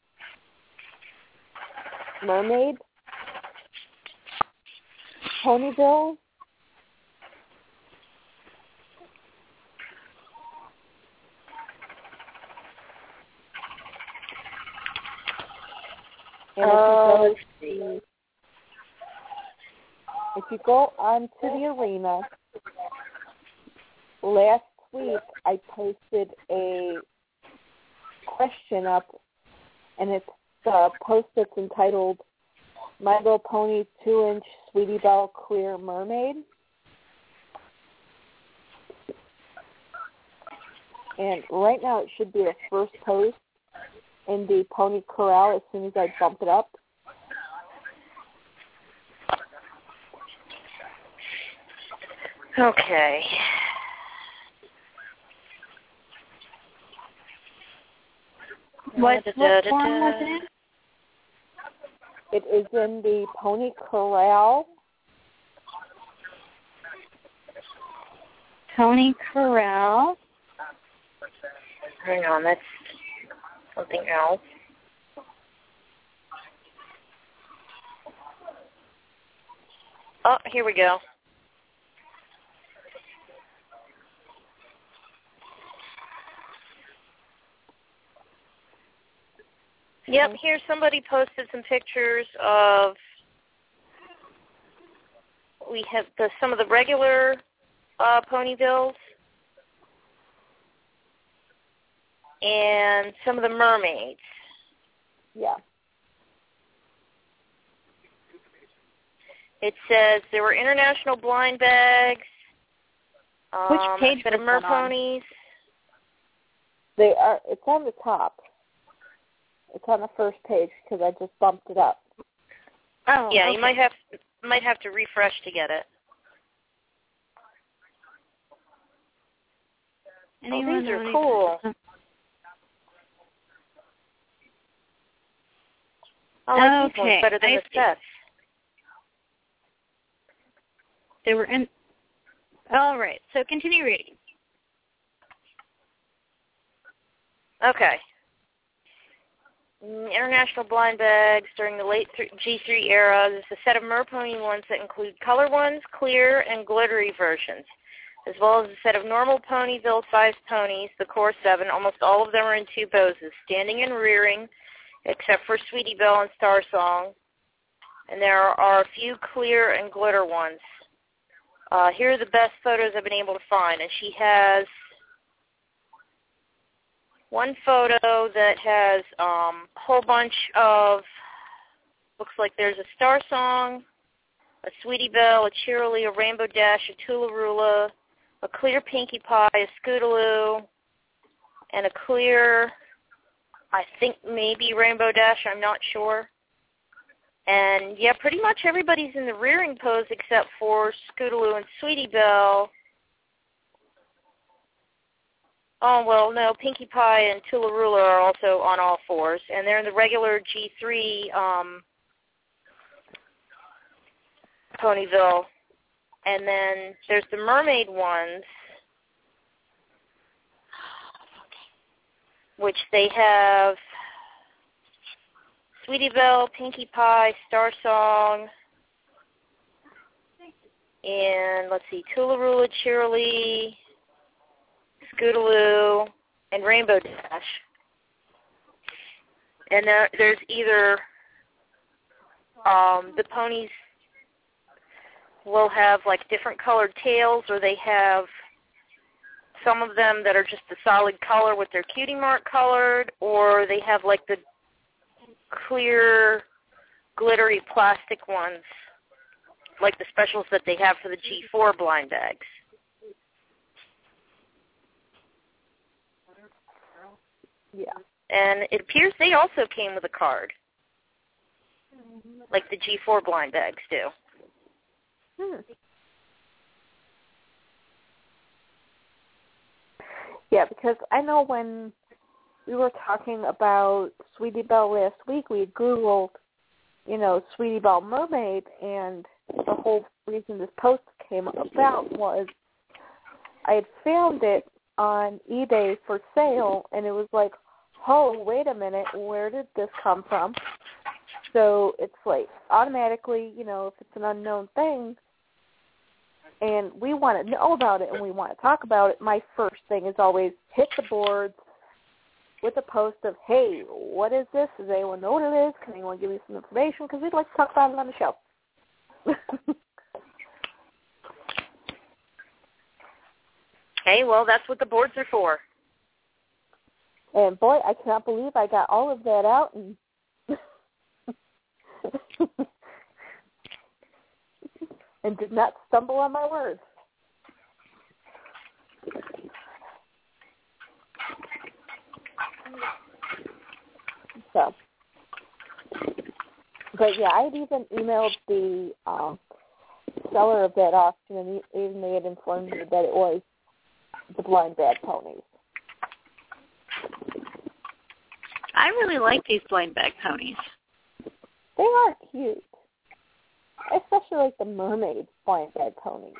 mermaid ponyville. And if you Oh, go uh, to if you go onto the arena, last week I posted a question up, and it's uh, a post that's entitled "My Little Pony Two Inch Sweetie Belle Clear Mermaid." And right now it should be the first post in the Pony Corral as soon as I bump it up. Okay. What, Da, da, what form was it in? It is in the Pony Corral. Tony Corral. Hang on, that's something else. Oh, here we go. Yep, here somebody posted some pictures of we have the some of the regular uh ponyvilles and some of the mermaids. Yeah. It says there were international blind bags. Um, Which page a set of was that on? merponies. They are. It's on the top. It's on the first page because I just bumped it up. Oh, yeah, okay. you might have might have to refresh to get it. Anyone oh, these are know any- cool. I like these ones Okay, better than I the see. sets. They were in. All right. So continue reading. Okay. Mm, International blind bags during the late G3 era. There's a set of Merpony ones that include color ones, clear, and glittery versions, as well as a set of normal Ponyville-sized ponies, the Core 7. Almost all of them are in two poses, standing and rearing, except for Sweetie Belle and Star Song. And there are a few clear and glitter ones. Uh, here are the best photos I've been able to find. And she has one photo that has um, a whole bunch of, looks like there's a Star Song, a Sweetie Belle, a Cheerilee, a Rainbow Dash, a Toola-Roola, a clear Pinkie Pie, a Scootaloo, and a clear, I think maybe Rainbow Dash, I'm not sure. And yeah, pretty much everybody's in the rearing pose except for Scootaloo and Sweetie Belle. Oh well, no, Pinkie Pie and Toola-Roola are also on all fours, and they're in the regular G3 um, Ponyville. And then there's the mermaid ones, which they have Sweetie Belle, Pinkie Pie, Star Song, and let's see, Toola-Roola, Cheerilee, Scootaloo, and Rainbow Dash. And there, there's either um, the ponies will have like different colored tails, or they have some of them that are just the solid color with their cutie mark colored, or they have like the clear, glittery plastic ones, like the specials that they have for the G4 blind bags. Yeah. And it appears they also came with a card, like the G4 blind bags do. Hmm. Yeah, because I know when we were talking about Sweetie Belle last week, we had Googled, you know, Sweetie Belle Mermaid, and the whole reason this post came about was I had found it on eBay for sale, and it was like, oh, wait a minute, where did this come from? So it's like automatically, you know, if it's an unknown thing and we want to know about it and we want to talk about it, my first thing is always hit the boards with a post of, hey, what is this? Does anyone know what it is? Can anyone give me some information? Because we'd like to talk about it on the show. hey, well, that's what the boards are for. And boy, I cannot believe I got all of that out and and did not stumble on my words. So, but yeah, I had even emailed the um, seller of that auction, and even they had informed me that it was the blind bag ponies. I really like these blind bag ponies. They are cute. I especially like the mermaid blind bag ponies.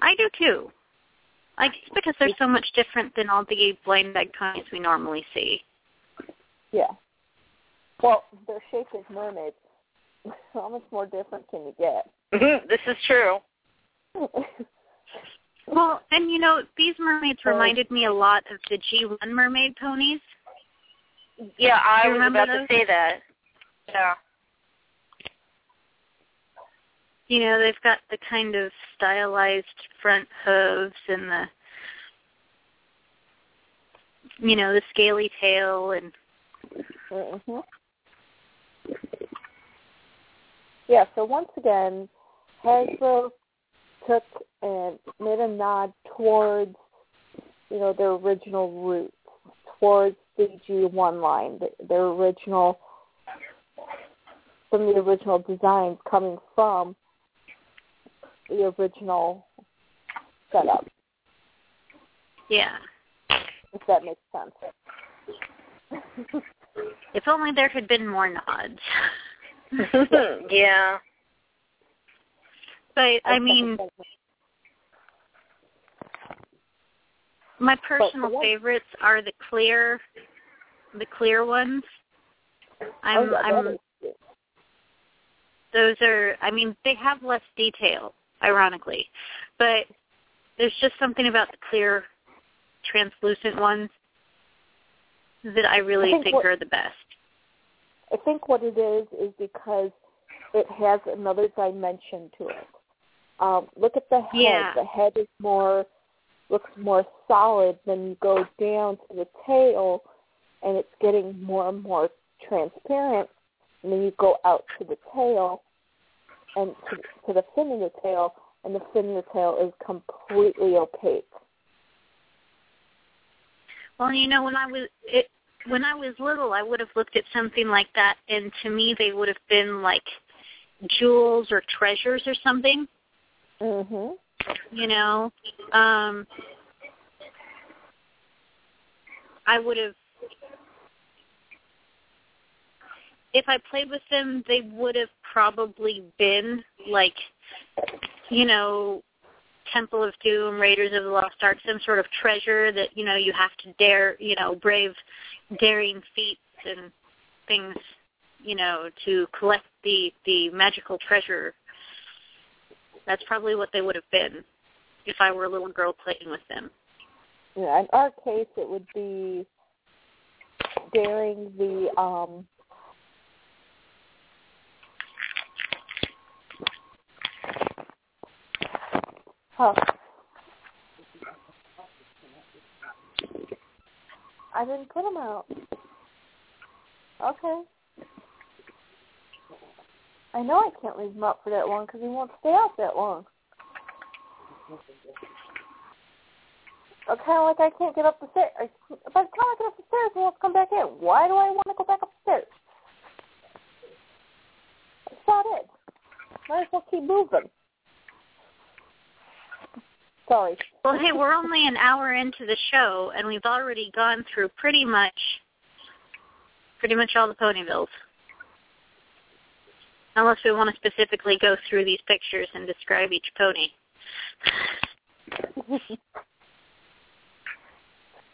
I do too. I guess because they're so much different than all the blind bag ponies we normally see. Yeah. Well, they're shaped as mermaids. How much more different can you get? Mm-hmm. this is true. Well, and you know, these mermaids reminded me a lot of the G1 mermaid ponies. Yeah, I was about those? to say that. Yeah. You know, they've got the kind of stylized front hooves and the you know, the scaly tail and hmm Yeah, so once again, Hasbro took and made a nod towards, you know, their original roots, towards the G1 line, the, their original, from the original designs coming from the original setup, yeah. if that makes sense. If only there had been more nods. yeah. But I mean, my personal favorites are the clear, the clear ones. I'm, oh, I'm. that is cute. Those are. I mean, they have less detail, ironically, but there's just something about the clear, translucent ones that I really I think think what- are the best. I think what it is is because it has another dimension to it. Um, look at the head. Yeah. The head is more looks more solid. Then you go down to the tail, and it's getting more and more transparent. And then you go out to the tail, and to, to the fin of the tail, and the fin of the tail is completely opaque. Well, you know, when I was it, when I was little, I would have looked at something like that, and to me, they would have been like jewels or treasures or something. Mhm. You know, um, I would have. If I played with them, they would have probably been like, you know, Temple of Doom, Raiders of the Lost Ark, some sort of treasure that you know you have to dare, you know, brave, daring feats and things, you know, to collect the the magical treasure. That's probably what they would have been if I were a little girl playing with them. Yeah, in our case, it would be daring the um Huh. I didn't put them out. Okay. I know I can't leave him up for that long because he won't stay out that long. Or kind of like I can't get up the stairs. By the time I get up the stairs, he wants to come back in. Why do I want to go back up the stairs? That's not it. Might as well keep moving. Sorry. Well, hey, we're only an hour into the show, and we've already gone through pretty much, pretty much all the Ponyvilles. Unless we want to specifically go through these pictures and describe each pony.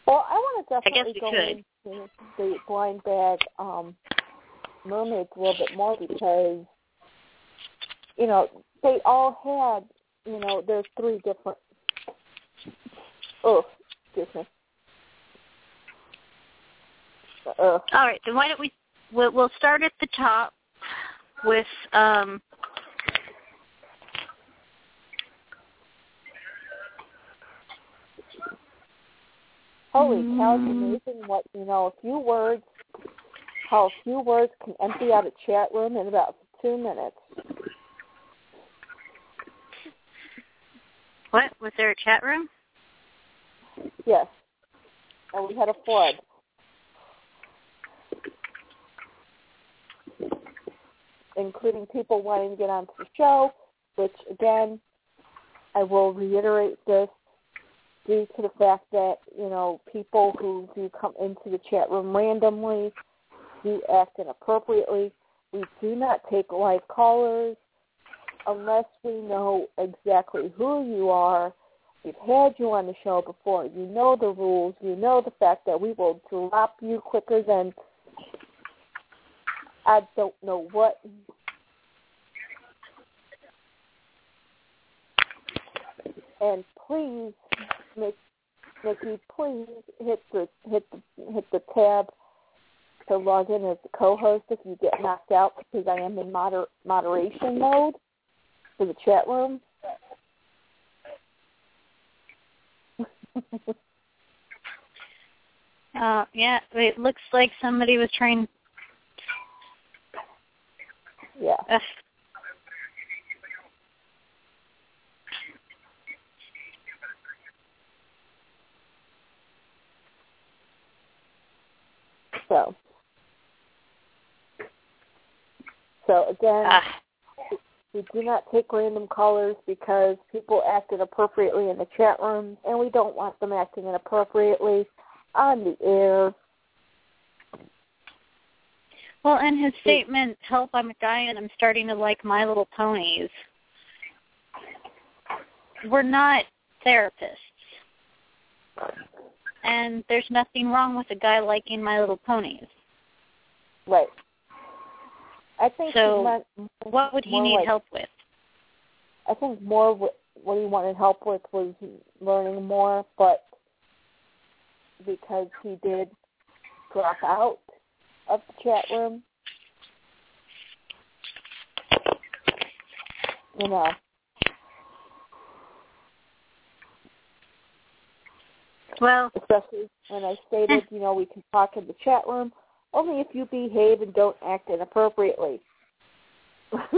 Well, I want to definitely go could. into the blind bag um, mermaids a little bit more because, you know, they all had, you know, there's three different. Oh, excuse me. Uh, All right, then why don't we? We'll, we'll start at the top with um, Holy cow, mm. it's amazing what you know, a few words how a few words can empty out a chat room in about two minutes. What? Was there a chat room? Yes. And we had a flood. Including people wanting to get onto the show, which again, I will reiterate this due to the fact that, you know, people who do come into the chat room randomly do act inappropriately. We do not take live callers unless we know exactly who you are. We've had you on the show before. You know the rules. You know the fact that we will drop you quicker than I don't know what. And please, Nikki, please hit the hit the hit the tab to log in as the co-host if you get knocked out because I am in moder- moderation mode for the chat room. Uh, yeah, it looks like somebody was trying. Yeah. So, so again, Ah. we do not take random callers because people act inappropriately in the chat room, and we don't want them acting inappropriately on the air. Well, and his statement, "Help! I'm dying. I'm starting to like My Little Ponies." We're not therapists, and there's nothing wrong with a guy liking My Little Ponies. Right. I think So, meant What would he need like- help with? I think more what he wanted help with was learning more, but because he did drop out of the chat room, you know, Well, especially when I stated, you know, we can talk in the chat room only if you behave and don't act inappropriately.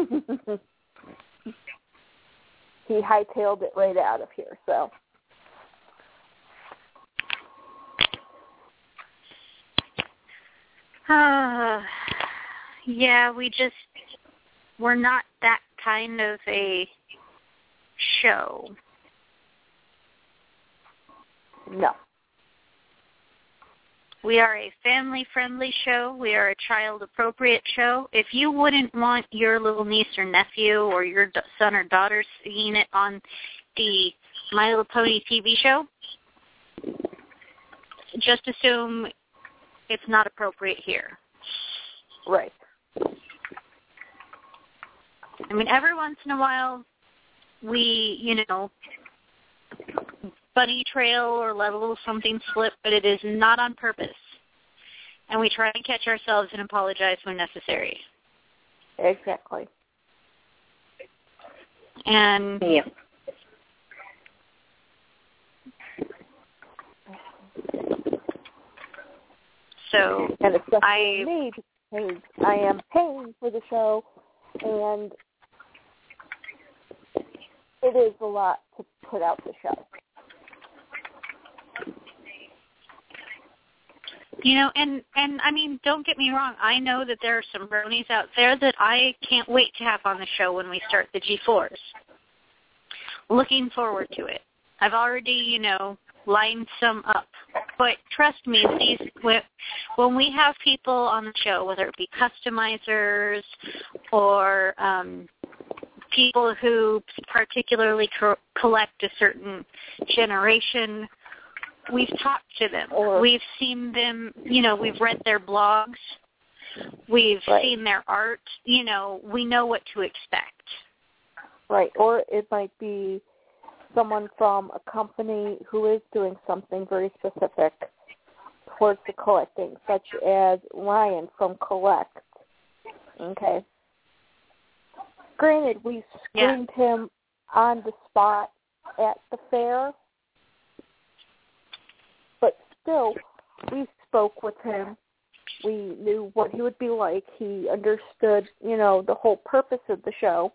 he hightailed it right out of here, so. Uh, yeah, we just we're not that kind of a show. No. We are a family friendly show. We are a child appropriate show. If you wouldn't want your little niece or nephew or your son or daughter seeing it on the My Little Pony TV show, just assume it's not appropriate here. Right. I mean, every once in a while, we, you know, bunny trail or let a little something slip, but it is not on purpose. And we try and catch ourselves and apologize when necessary. Exactly. And Yeah. So, And especially I- me because I am paying for the show and it is a lot to put out the show. you know, and and I mean, don't get me wrong. I know that there are some bronies out there that I can't wait to have on the show when we start the G4s. Looking forward to it. I've already, you know, lined some up. But trust me, these when when we have people on the show, whether it be customizers or um, people who particularly co- collect a certain generation, we've talked to them. Or- we've seen them, you know, we've read their blogs. We've Right. seen their art. You know, we know what to expect. Right. Or it might be someone from a company who is doing something very specific towards the collecting, such as Ryan from Collect. Okay. Granted, we Yeah. screened him on the spot at the fair, but still, we spoke with him. We knew what he would be like. He understood, you know, the whole purpose of the show.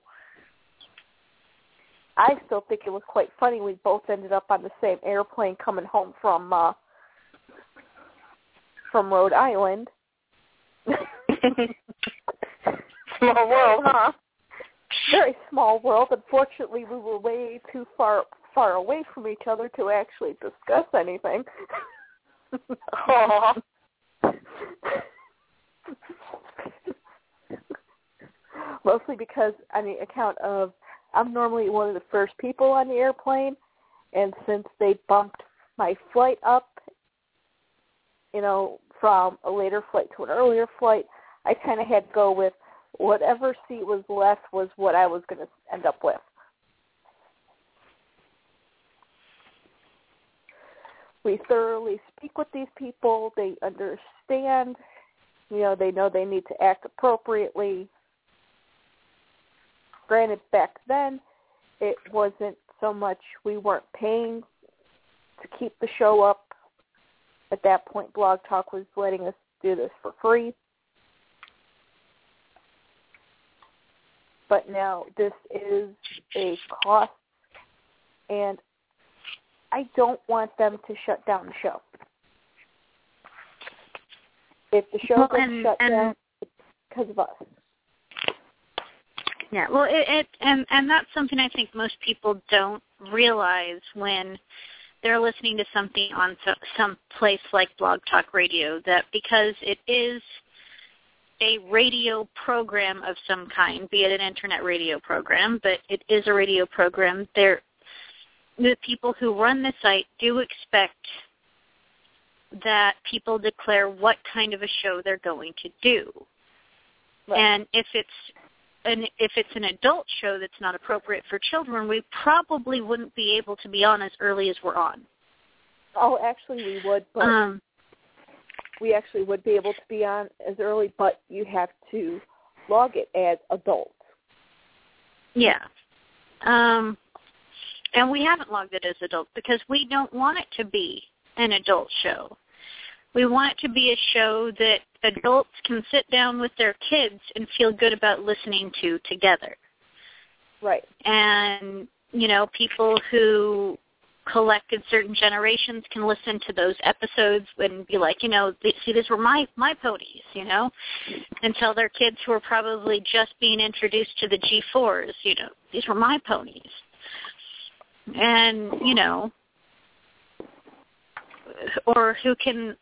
I still think it was quite funny. We both ended up on the same airplane coming home from uh from Rhode Island. Small world, huh? Very small world. Unfortunately, we were way too far far away from each other to actually discuss anything. Mostly because on the account of I'm normally one of the first people on the airplane, and since they bumped my flight up, you know, from a later flight to an earlier flight, I kind of had to go with whatever seat was left was what I was going to end up with. We thoroughly speak with these people. They understand. You know, they know they need to act appropriately. Granted, back then, it wasn't so much we weren't paying to keep the show up. At that point, Blog Talk was letting us do this for free. But now this is a cost, and I don't want them to shut down the show. If the show Well, gets and- shut and- down, it's because of us. Yeah, well, it, it and and that's something I think most people don't realize when they're listening to something on so, some place like Blog Talk Radio that because it is a radio program of some kind, be it an internet radio program, but it is a radio program. There, the people who run the site do expect that people declare what kind of a show they're going to do. Right. And if it's an if it's an adult show that's not appropriate for children, we probably wouldn't be able to be on as early as we're on. oh, actually, we would, but Um, we actually would be able to be on as early, but you have to log it as adult. yeah. Um, and we haven't logged it as adult because we don't want it to be an adult show. We want it to be a show that adults can sit down with their kids and feel good about listening to together. Right. and you know people who collected certain generations can listen to those episodes and be like you know see these were my my ponies you know and tell their kids who are probably just being introduced to the g4s you know these were my ponies and you know or who can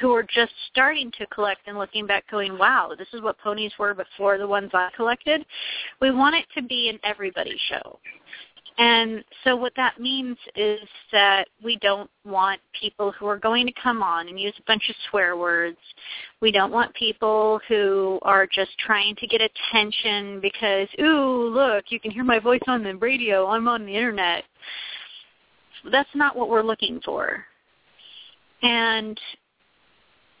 who are just starting to collect and looking back going, wow, this is what ponies were before the ones I collected. We want it to be an everybody show. And so what that means is that we don't want people who are going to come on and use a bunch of swear words. We don't want people who are just trying to get attention because, ooh, look, you can hear my voice on the radio. I'm on the internet. That's not what we're looking for. And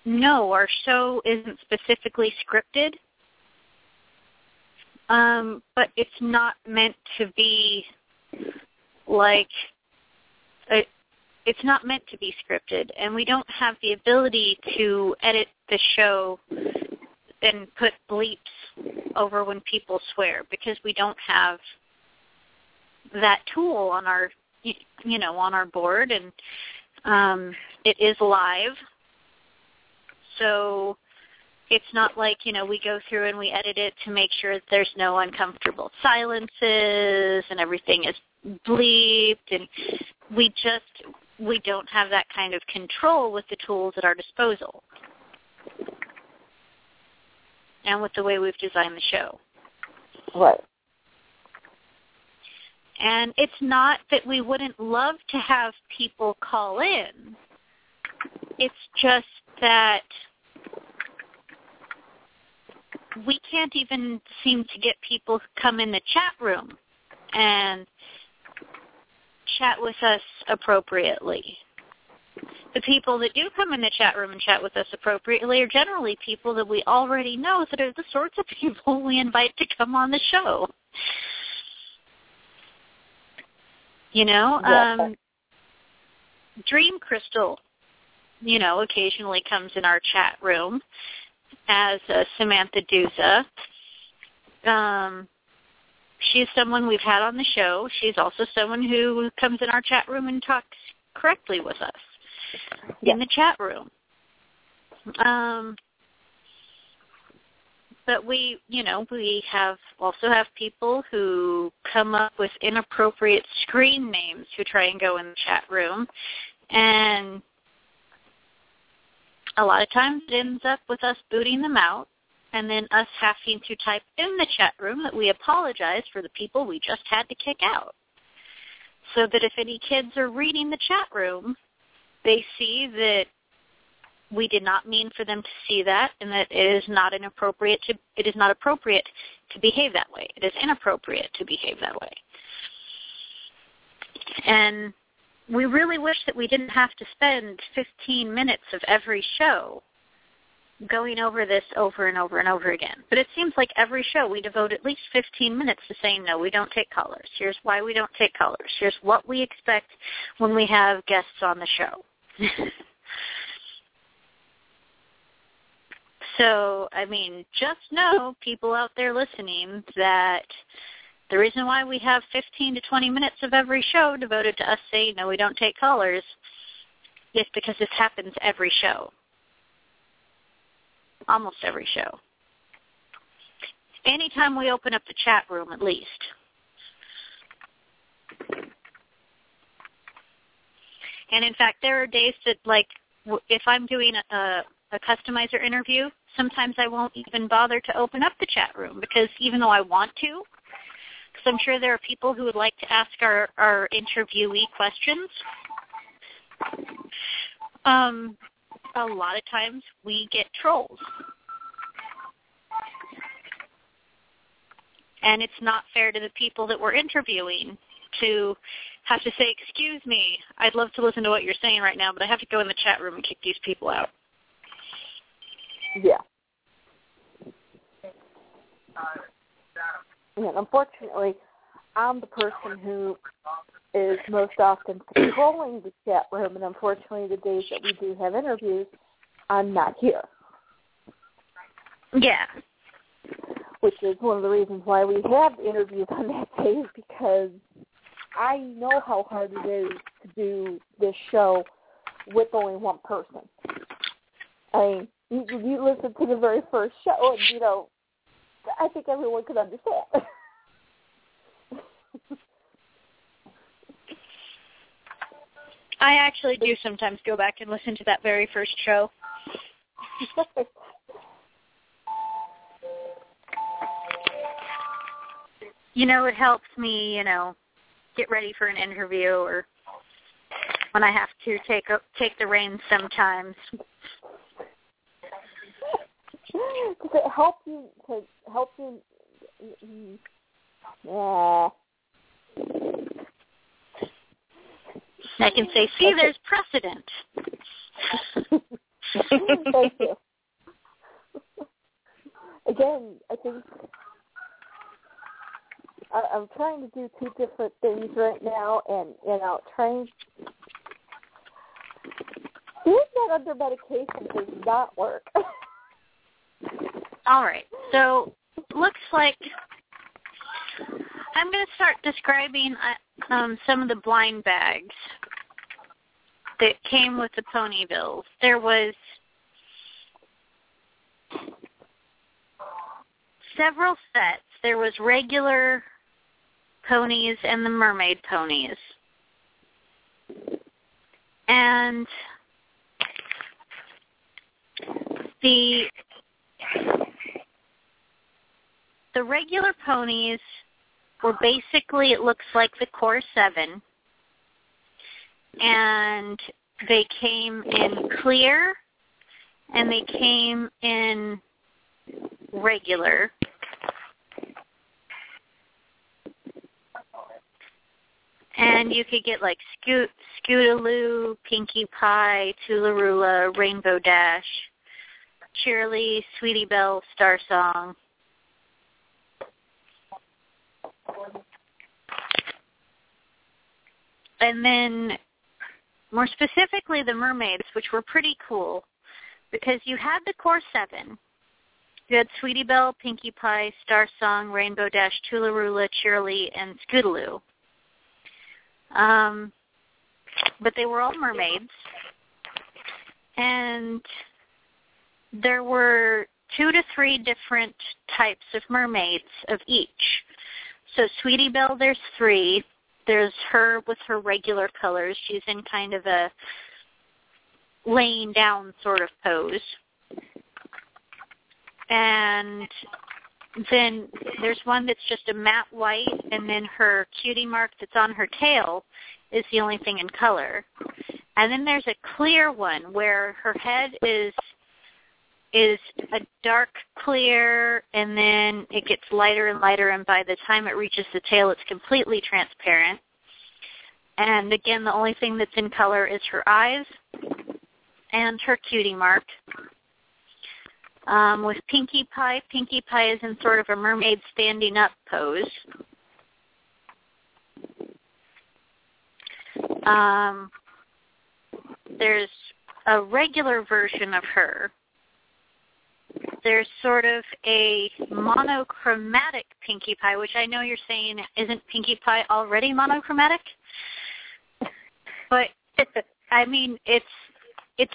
no, our show isn't specifically scripted. Um, but it's not meant to be like a, it's not meant to be scripted. And we don't have the ability to edit the show and put bleeps over when people swear because we don't have that tool on our you know on our board. And um it is live so it's not like, you know, we go through and we edit it to make sure that there's no uncomfortable silences and everything is bleeped and we just we don't have that kind of control with the tools at our disposal. And with the way we've designed the show. Right. And it's not that we wouldn't love to have people call in. It's just that we can't even seem to get people who come in the chat room and chat with us appropriately. The people that do come in the chat room and chat with us appropriately are generally people that we already know that are the sorts of people we invite to come on the show. You know, um, Dream Crystal you know, occasionally comes in our chat room as uh, Samantha Dusa. Um, she's someone we've had on the show. She's also someone who comes in our chat room and talks correctly with us Yeah. in the chat room. Um, but we, you know, we have also have people who come up with inappropriate screen names who try and go in the chat room, and a lot of times it ends up with us booting them out and then us having to type in the chat room that we apologize for the people we just had to kick out. So that if any kids are reading the chat room, they see that we did not mean for them to see that and that it is not inappropriate to it is not appropriate to behave that way. It is inappropriate to behave that way. And we really wish that we didn't have to spend 15 minutes of every show going over this over and over and over again. But it seems like every show we devote at least 15 minutes to saying, no, we don't take callers. Here's why we don't take callers. Here's what we expect when we have guests on the show. so, I mean, just know, people out there listening, that the reason why we have 15 to 20 minutes of every show devoted to us saying, no, we don't take callers, is because this happens every show almost every show. Anytime we open up the chat room, at least. And in fact, there are days that, like, if I'm doing a, a, customizer interview, sometimes I won't even bother to open up the chat room because even though I want to, because I'm sure there are people who would like to ask our, our interviewee questions, um, a lot of times we get trolls. And it's not fair to the people that we're interviewing to have to say, excuse me, I'd love to listen to what you're saying right now, but I have to go in the chat room and kick these people out. Yeah. And unfortunately, I'm the person who is most often controlling the chat room, and unfortunately, the days that we do have interviews, I'm not here, Yeah. which is one of the reasons why we have interviews on that day, is because I know how hard it is to do this show with only one person. I mean, you, you listen to the very first show, and you know, I think everyone could understand. I actually do sometimes go back and listen to that very first show. You know, it helps me, you know, get ready for an interview or when I have to take a, take the reins sometimes. Does it help you to help you? Yeah. I can say, see, there's precedent. Thank you. Again, I think I, I'm trying to do two different things right now, and you know, trying doing that under medication does not work. All right. So looks like I'm going to start describing uh, um, some of the blind bags that came with the Ponyvilles. There was several sets. There was regular ponies and the mermaid ponies. And the the regular ponies were basically it looks like the core seven. And they came in clear and they came in regular. And you could get like Scoot, Scootaloo, Pinkie Pie, Toola-Roola, Rainbow Dash, Cheerilee, Sweetie Belle, Star Song. And then more specifically the mermaids, which were pretty cool because you had the core seven. You had Sweetie Belle, Pinkie Pie, Star Song, Rainbow Dash, Toola-Roola, Cheerilee, and Scootaloo. Um, but they were all mermaids. And there were two to three different types of mermaids of each. So Sweetie Belle, there's three. There's her with her regular colors. She's in kind of a laying down sort of pose. And then there's one that's just a matte white, and then her cutie mark that's on her tail is the only thing in color. And then there's a clear one where her head is is a dark clear and then it gets lighter and lighter and by the time it reaches the tail it's completely transparent. And again the only thing that's in color is her eyes and her cutie mark. Um, with Pinkie Pie, Pinkie Pie is in sort of a mermaid standing up pose. Um, there's a regular version of her. There's sort of a monochromatic Pinkie Pie, which I know you're saying isn't Pinkie Pie already monochromatic? But I mean, it's it's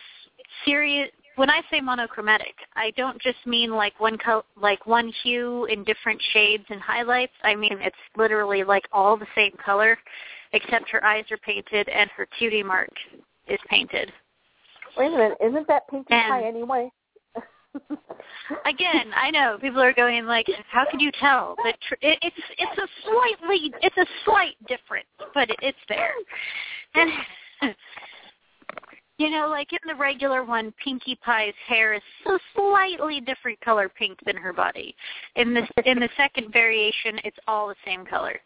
serious. When I say monochromatic, I don't just mean like one co- like one hue in different shades and highlights. I mean it's literally like all the same color, except her eyes are painted and her cutie mark is painted. Wait a minute, isn't that Pinkie And- Pie anyway? Again, I know people are going like, "How could you tell?" But tr- it, it's it's a slightly it's a slight difference, but it, it's there. And you know, like in the regular one, Pinkie Pie's hair is a slightly different color pink than her body. In the in the second variation, it's all the same color.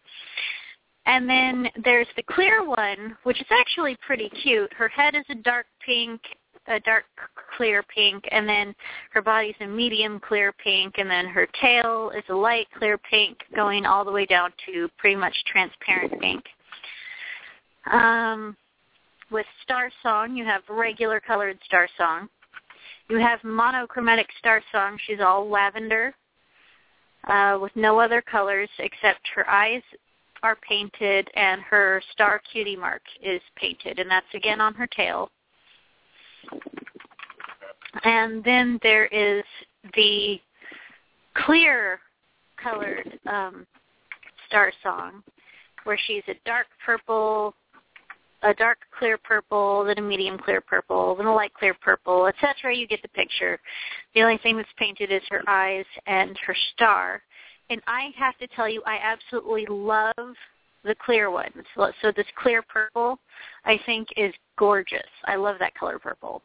And then there's the clear one, which is actually pretty cute. Her head is a dark pink, a dark clear pink, and then her body's a medium clear pink, and then her tail is a light clear pink, going all the way down to pretty much transparent pink. Um, with Star Song, you have regular colored Star Song. You have monochromatic Star Song. She's all lavender uh, with no other colors except her eyes are painted and her star cutie mark is painted, and that's again on her tail. And then there is the clear colored um, Star Song, where she's a dark purple, a dark clear purple, then a medium clear purple, then a light clear purple, etc. You get the picture. The only thing that's painted is her eyes and her star. And I have to tell you, I absolutely love the clear ones. So so this clear purple, I think, is gorgeous. I love that color purple.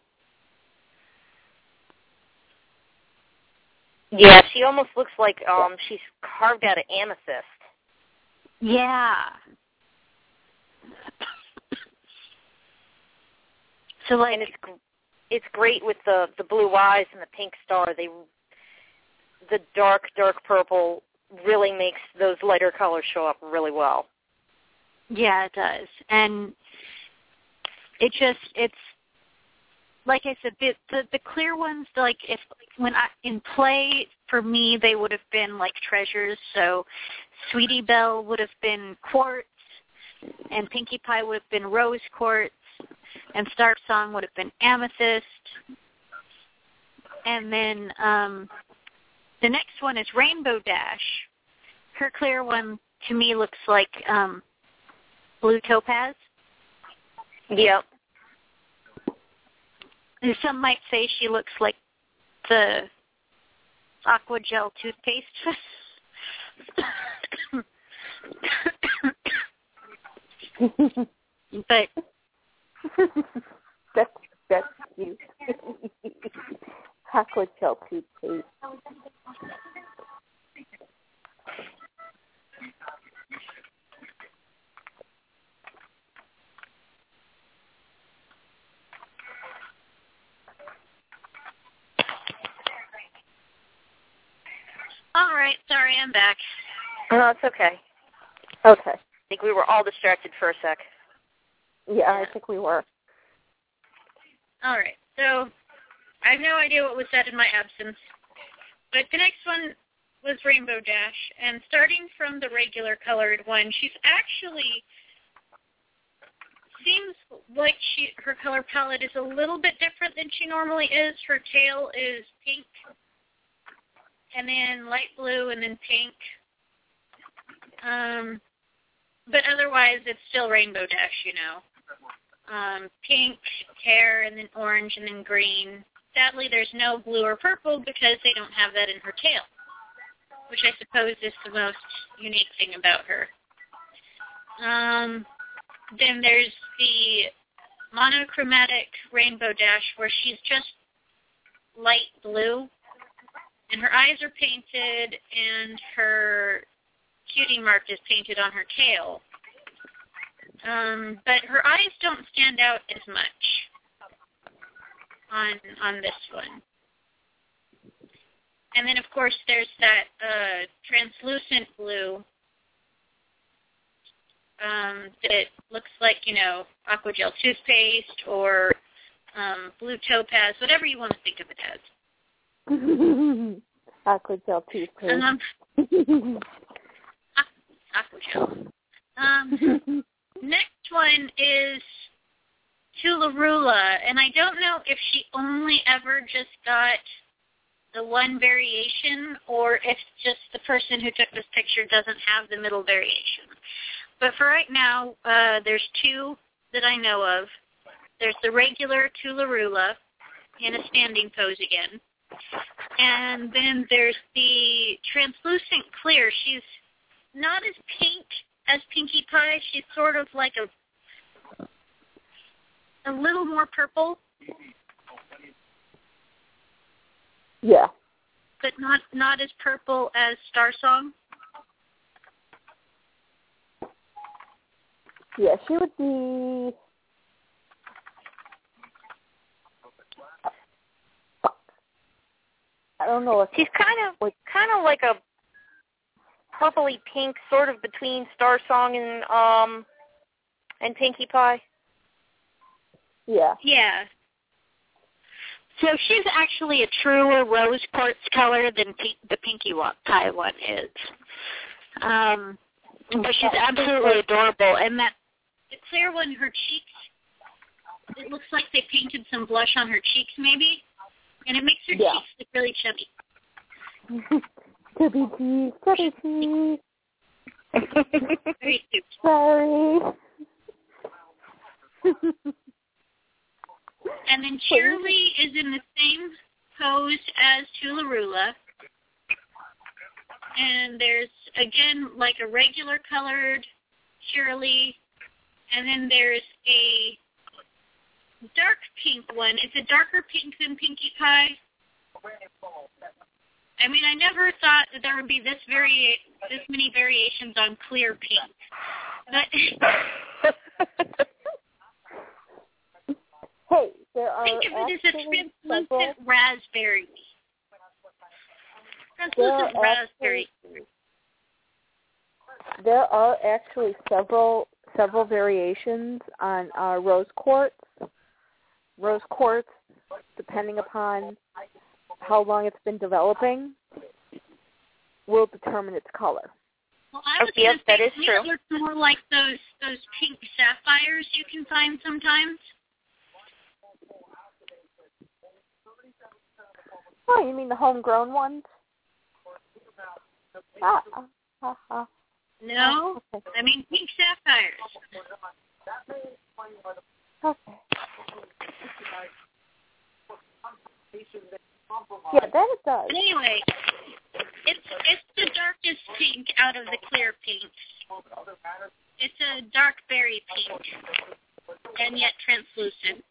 Yeah, she almost looks like um she's carved out of amethyst. Yeah. so like and it's it's great with the the blue eyes and the pink star. They the dark dark purple really makes those lighter colors show up really well. Yeah, it does. And it just it's like I said, the the, the clear ones like if when I in play for me they would have been like treasures. So Sweetie Belle would have been quartz and Pinkie Pie would have been rose quartz and Star Song would have been amethyst. And then um the next one is Rainbow Dash. Her clear one to me looks like um blue topaz. Yep. And some might say she looks like the aqua gel toothpaste. but that's that's cute. Aqua gel toothpaste. All right, sorry, I'm back. No, it's okay. Okay. I think we were all distracted for a sec. Yeah, I think we were. All right. So I have no idea what was said in my absence. But the next one was Rainbow Dash, and starting from the regular colored one, she's actually seems like she her color palette is a little bit different than she normally is. Her tail is pink, and then light blue, and then pink. Um, but otherwise, it's still Rainbow Dash, you know. Um, pink hair, and then orange, and then green. Sadly, there's no blue or purple because they don't have that in her tail, which I suppose is the most unique thing about her. Um, then there's the monochromatic rainbow dash where she's just light blue and her eyes are painted and her cutie mark is painted on her tail. Um, but her eyes don't stand out as much on on this one. And then of course there's that uh, translucent blue um, that looks like, you know, aqua gel toothpaste or um, blue topaz, whatever you want to think of it as. Aqua gel toothpaste. Um, aqua gel. Um, next one is Toola-Roola, and I don't know if she only ever just got the one variation or if just the person who took this picture doesn't have the middle variation. But for right now, uh, there's two that I know of. There's the regular Toola-Roola in a standing pose again. And then there's the translucent clear. She's not as pink as Pinkie Pie. She's sort of like a a little more purple, yeah. but not not as purple as Star Song. Yeah, she would be. I don't know if She's kind of kind of like a purpley pink, sort of between Star Song and um and Pinkie Pie. yeah. Yeah. So she's actually a truer rose quartz color than pink, the Pinkie Wa- Pie one is. Um, but she's absolutely adorable. And that the clear one, her cheeks, it looks like they painted some blush on her cheeks maybe, and it makes her Yeah. cheeks look really chubby. chubby cheese, chubby. Very cute. Sorry. And then Cheerilee is in the same pose as Toola-Roola. And there's, again, like a regular colored Cheerilee. And then there's a dark pink one. It's a darker pink than Pinkie Pie. I mean, I never thought that there would be this vari- this many variations on clear pink. But hey, there are Think of it as a actually translucent several, raspberry. Translucent There are raspberry. there are actually several several variations on uh, rose quartz. Rose quartz, depending upon how long it's been developing, will determine its color. Well, I was Oh, yes, gonna say is to true. It looks more like those those pink sapphires you can find sometimes. Oh, you mean the homegrown ones? Ah, ah, ah, ah. No, Okay. I mean pink sapphires. Okay. Yeah, that it does. Anyway, it's it's the darkest pink out of the clear pinks. It's a dark berry pink, and yet translucent.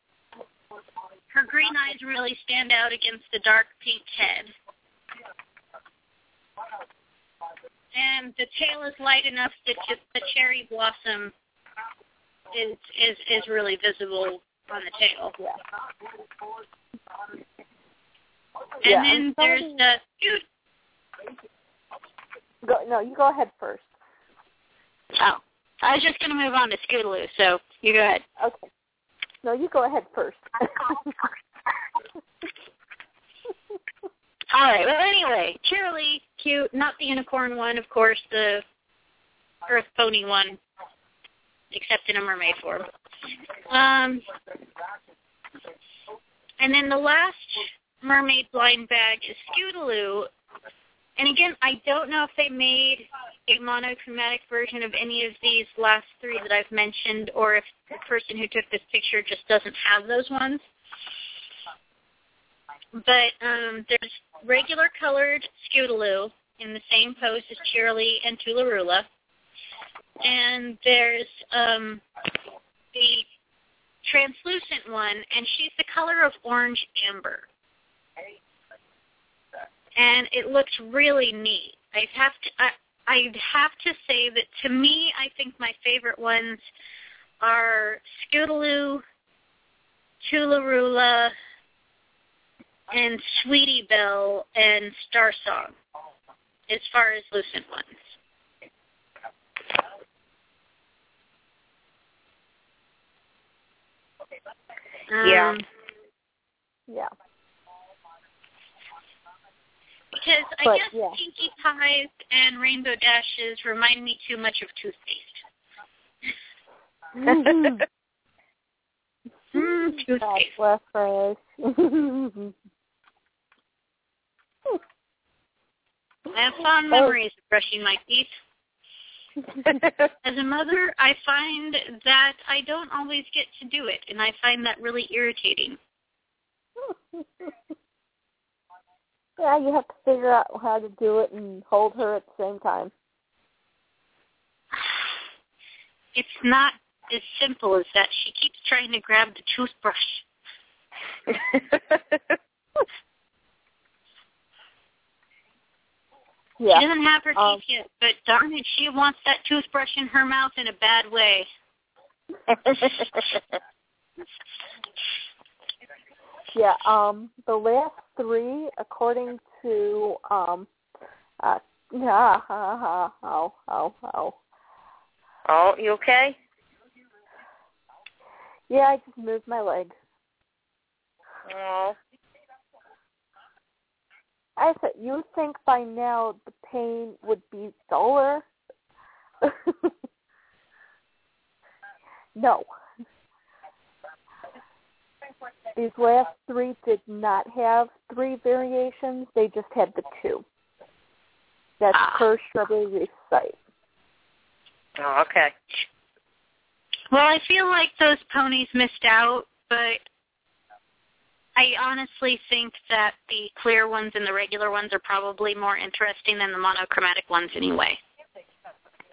Her green eyes really stand out against the dark pink head. And the tail is light enough that just the cherry blossom is is is really visible on the tail. Yeah. And Yeah, then there's somebody- the dude. Go, no, you go ahead first. Oh, I was just gonna move on to Scootaloo, so you go ahead. Okay. No, you go ahead first. All right. Well, anyway, Cheerilee, cute. Not the unicorn one, of course. The earth pony one, except in a mermaid form. Um, and then the last mermaid blind bag is Scootaloo. And again, I don't know if they made a monochromatic version of any of these last three that I've mentioned, or if the person who took this picture just doesn't have those ones. But um, there's regular colored Scootaloo in the same pose as Cheerilee and Toola-Roola. And there's um, the translucent one, and she's the color of orange amber. And it looks really neat. I'd have to I, I'd have to say that to me, I think my favorite ones are Scootaloo, Toola-Roola, and Sweetie Belle and Star Song, as far as lucent ones. Yeah. Um, yeah. Because I But, guess yeah. Pinkie Pies and Rainbow Dashes remind me too much of toothpaste. Mhm. Mm, God toothpaste. bless her. I have fond memories of brushing my teeth. As a mother, I find that I don't always get to do it, and I find that really irritating. yeah, you have to figure out how to do it and hold her at the same time. It's not as simple as that. She keeps trying to grab the toothbrush. Yeah. She doesn't have her teeth Um, yet, but darn it, she wants that toothbrush in her mouth in a bad way. Yeah, um, the last three, according to um, uh, yeah, ha, ha, how, how, how. oh, you okay? Yeah, I just moved my leg. Oh. I said, you think by now the pain would be duller. no. These last three did not have three variations. They just had the two. That's Ah. per Strawberry Reef site. Oh, okay. Well, I feel like those ponies missed out, but I honestly think that the clear ones and the regular ones are probably more interesting than the monochromatic ones anyway.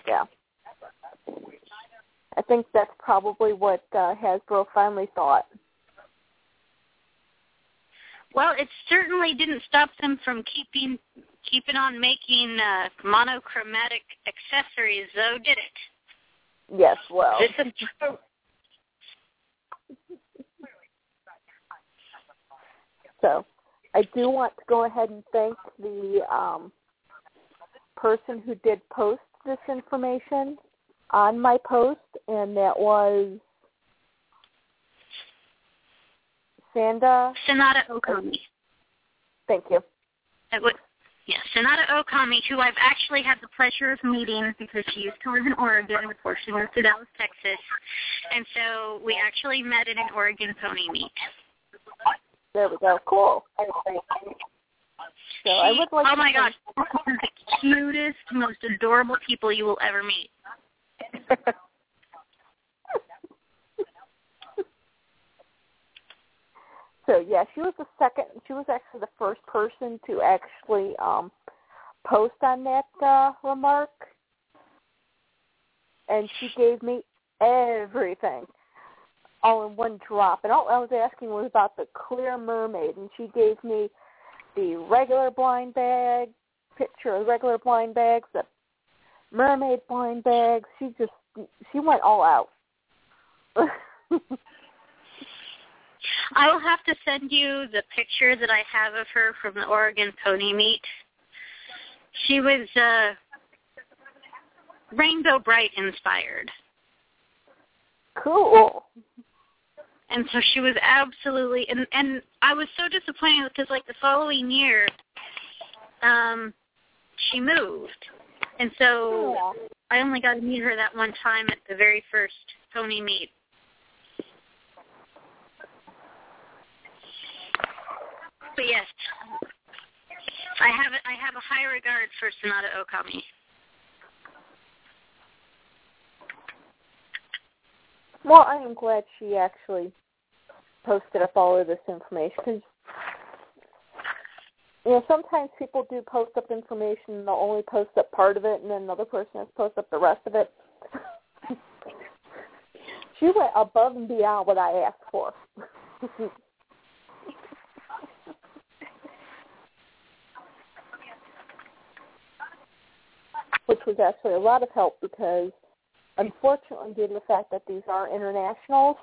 Yeah. I think that's probably what uh, Hasbro finally thought. Well, it certainly didn't stop them from keeping keeping on making uh, monochromatic accessories, though, did it? Yes, well. This is true. So I do want to go ahead and thank the um, person who did post this information on my post, and that was Sanda. Sonata Okami. Thank you. That would, yeah, Sonata Okami, who I've actually had the pleasure of meeting because she used to live in Oregon before she moved to Dallas, Texas. And so we actually met at an Oregon pony meet. There we go. Cool. So I would like oh my gosh, the cutest, most adorable people you will ever meet. So yeah, she was the second. She was actually the first person to actually um, post on that uh, remark, and she gave me everything all in one drop. And all I was asking was about the clear mermaid, and she gave me the regular blind bag picture of regular blind bags, the mermaid blind bags. She just she went all out. I will have to send you the picture that I have of her from the Oregon pony meet. She was uh, Rainbow Brite inspired. cool. And so she was absolutely and and I was so disappointed because like the following year, um, she moved, and so Yeah. I only got to meet her that one time at the very first pony meet. But yes, I have a, I have a high regard for Sonata Okami. Well, I am glad she actually posted up all of this information because you know sometimes people do post up information and they'll only post up part of it, and then another person has to post up the rest of it. she went above and beyond what I asked for. Which was actually a lot of help because unfortunately, due to the fact that these are internationals,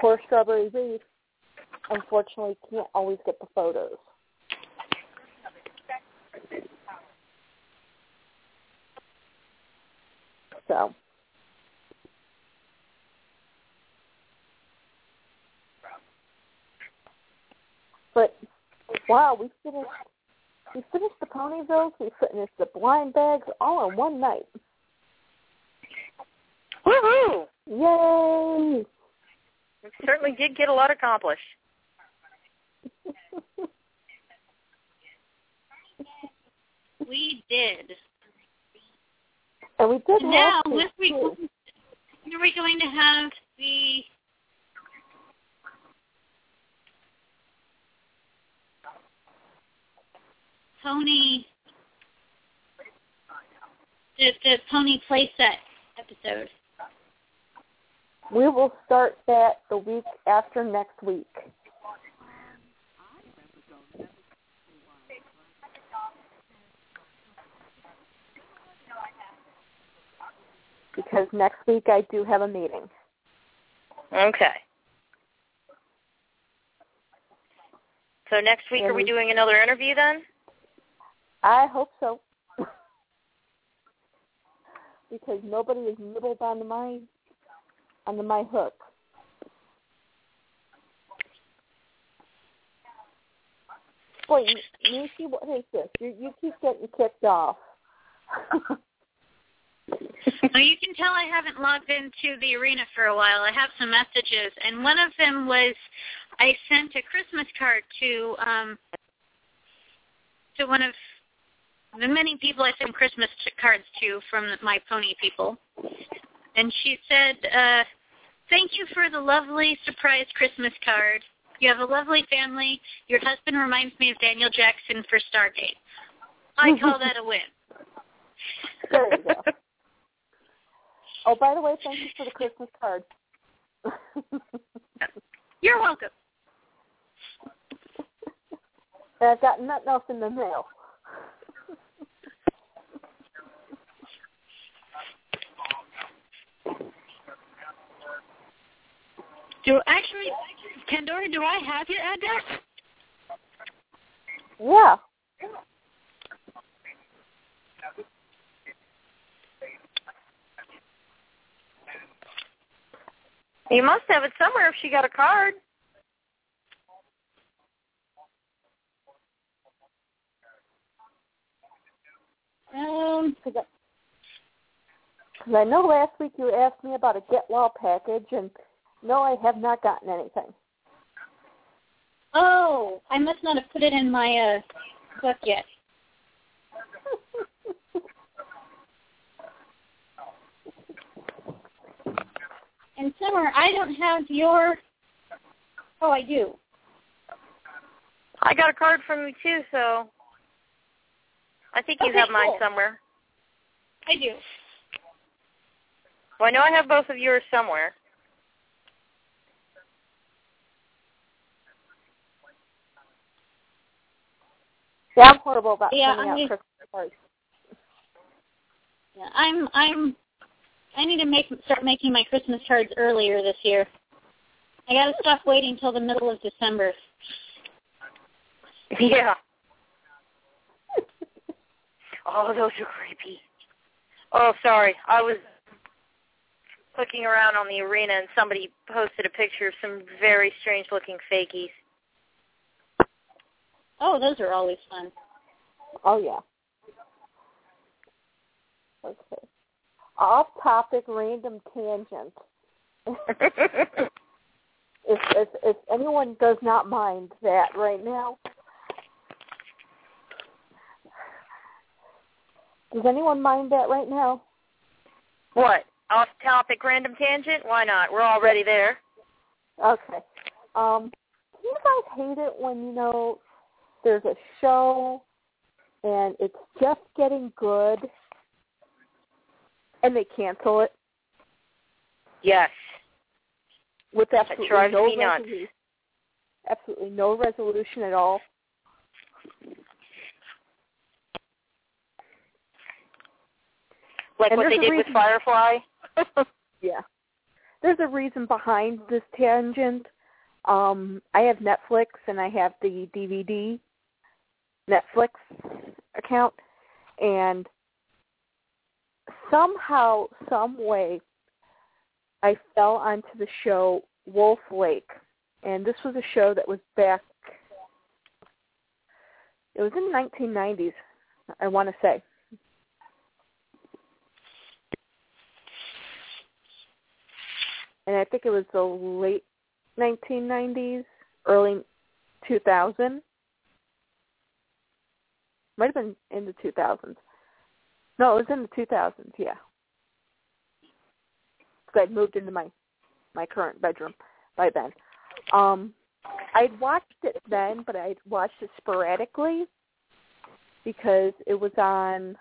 poor Strawberry Reef unfortunately can't always get the photos. So. But wow, we finished we finished the ponyvilles, we finished the blind bags all in one night. Woohoo! Yay! We certainly did get a lot accomplished. We did. and we did And now, have with we, too. are we going to have the pony the the pony playset episode? We will start that the week after next week. Because next week I do have a meeting. Okay. So next week, And are we we- doing another interview then? I hope so. because nobody is nibbled onto my onto my hook. Boy, Nancy, what is this? You you keep getting kicked off. Well, you can tell I haven't logged into the arena for a while. I have some messages, and one of them was I sent a Christmas card to um to one of many people I send Christmas cards to from my pony people, and she said, uh, "Thank you for the lovely surprise Christmas card. You have a lovely family. Your husband reminds me of Daniel Jackson for Stargate. I call that a win." there you go. Oh, by the way, thank you for the Christmas card. You're welcome. And I've got nothing else in the mail. Do actually, Pandora, do I have your address? Yeah. You must have it somewhere if she got a card. Um, Because I know last week you asked me about a Get Well package, and no, I have not gotten anything. oh, I must not have put it in my uh book yet. And Summer, I don't have your. Oh, I do. I got a card from you too, so I think you Okay, have mine cool. somewhere. I do. Well, I know I have both of yours somewhere. Yeah, I'm horrible about Yeah, sending I out Christmas cards. Yeah, I'm. I'm. I need to make start making my Christmas cards earlier this year. I got to stop waiting till the middle of December. Yeah. Oh, those are creepy. Oh, sorry. I was looking around on the arena and somebody posted a picture of some very strange looking fakies. Oh, those are always fun. Oh yeah. Okay. Off topic random tangent. if if if anyone does not mind that right now. Does anyone mind that right now? what? Off topic random tangent? Why not? We're already there. Okay. Um do you guys hate it when you know there's a show and it's just getting good and they cancel it Yes. with absolutely no resolution. Absolutely no resolution at all. Like And what they did with Firefly. Yeah. There's a reason behind this tangent. Um, I have Netflix and I have the DVD Netflix account and somehow, some way I fell onto the show Wolf Lake. And this was a show that was back it was in the 1990s, I want to say. and I think it was the late 1990s, early 2000. Might have been in the 2000s. No, it was in the 2000s. Yeah, because I'd moved into my my current bedroom by then. Um, I'd watched it then, but I'd watched it sporadically because it was on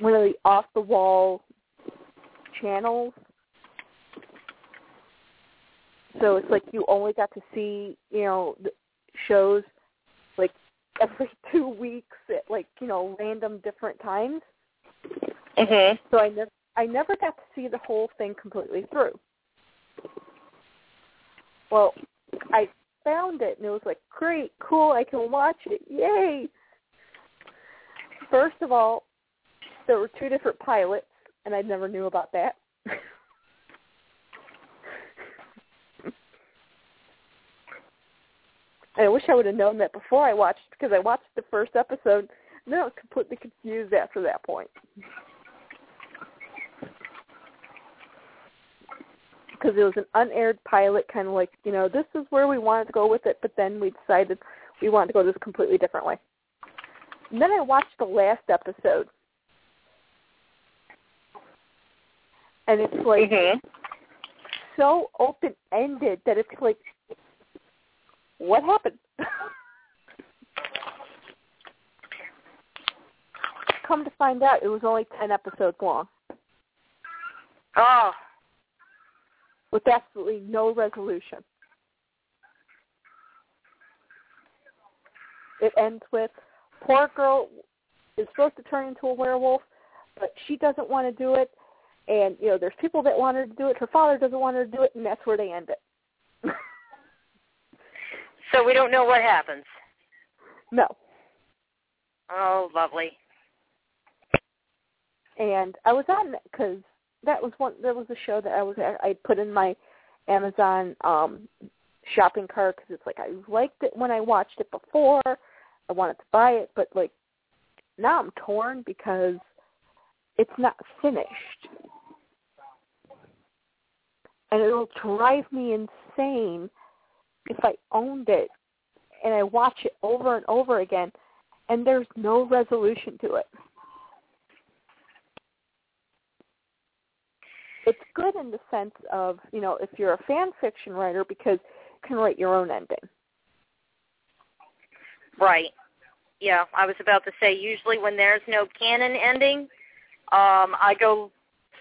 one of the off the wall channels so it's like you only got to see you know the shows every two weeks at like you know random different times. Mhm. so i never i never got to see the whole thing completely through. Well i found it and it was like great cool i can watch it yay! First of all there were two different pilots and i never knew about that And I wish I would have known that before I watched because I watched the first episode and then I was completely confused after that point. Because it was an unaired pilot, kind of like, you know, this is where we wanted to go with it, but then we decided we wanted to go this completely different way. And then I watched the last episode. And it's like Mhm. so open ended that it's like what happened? Come to find out it was only ten episodes long Oh. with absolutely no resolution. It ends with poor girl is supposed to turn into a werewolf, but she doesn't want to do it and you know, there's people that want her to do it, her father doesn't want her to do it and that's where they end it. So we don't know what happens. no. Oh, lovely. and I was on because that was one. There was a show that I was I put in my Amazon um shopping cart because it's like I liked it when I watched it before. I wanted to buy it, but like now I'm torn because it's not finished, and it'll drive me insane if I owned it and I watch it over and over again, and there's no resolution to it. it's good in the sense of you know if you're a fan fiction writer because you can write your own ending. Right. Yeah, I was about to say usually when there's no canon ending, um, I go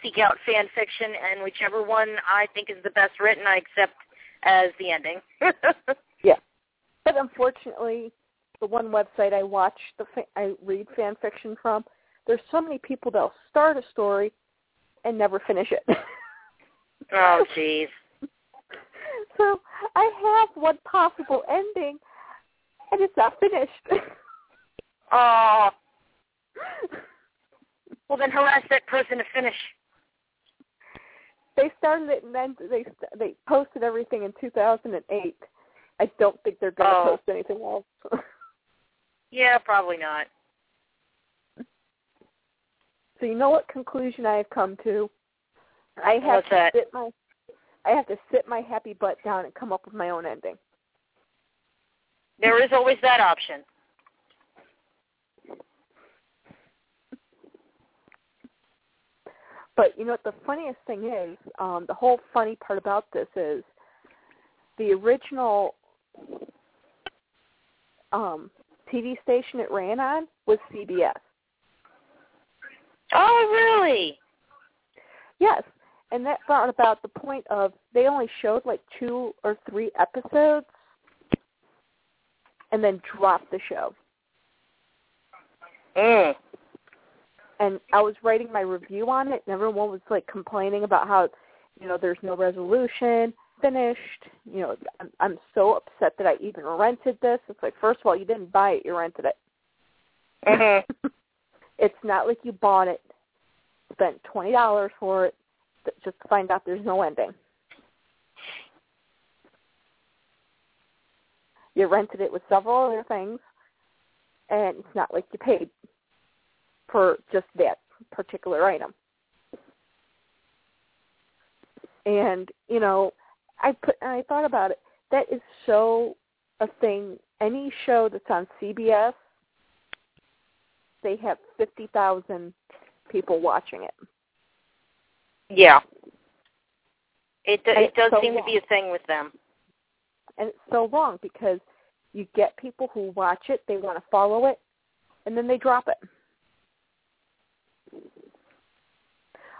seek out fan fiction and whichever one I think is the best written I accept as the ending. Yeah, but unfortunately, the one website I watch the fa- I read fan fiction from, there's so many people that'll start a story and never finish it. oh jeez. so I have one possible ending, and it's not finished. Oh, well then harass that person to finish. They started it and then they they posted everything in 2008. I don't think they're going to Oh. post anything else. Yeah, probably not. so you know what conclusion I have come to? I have What's to that? sit my I have to sit my happy butt down and come up with my own ending. There is always that option. But you know what the funniest thing is? Um, the whole funny part about this is the original um, TV station it ran on was CBS. Oh, really? Yes, and that brought about the point of they only showed like two or three episodes, and then dropped the show. Mm. And I was writing my review on it, and everyone was like complaining about how, you know, there's no resolution, finished. You know, I'm, I'm so upset that I even rented this. It's like, first of all, you didn't buy it, you rented it. Mhm. it's not like you bought it, spent twenty dollars for it, just to find out there's no ending. You rented it with several other things, and it's not like you paid for just that particular item. And you know, I put and I thought about it. That is so a thing. Any show that's on CBS, they have fifty thousand people watching it. Yeah. it do, it does so seem to be a thing with them. And it's so wrong because you get people who watch it, they want to follow it, and then they drop it.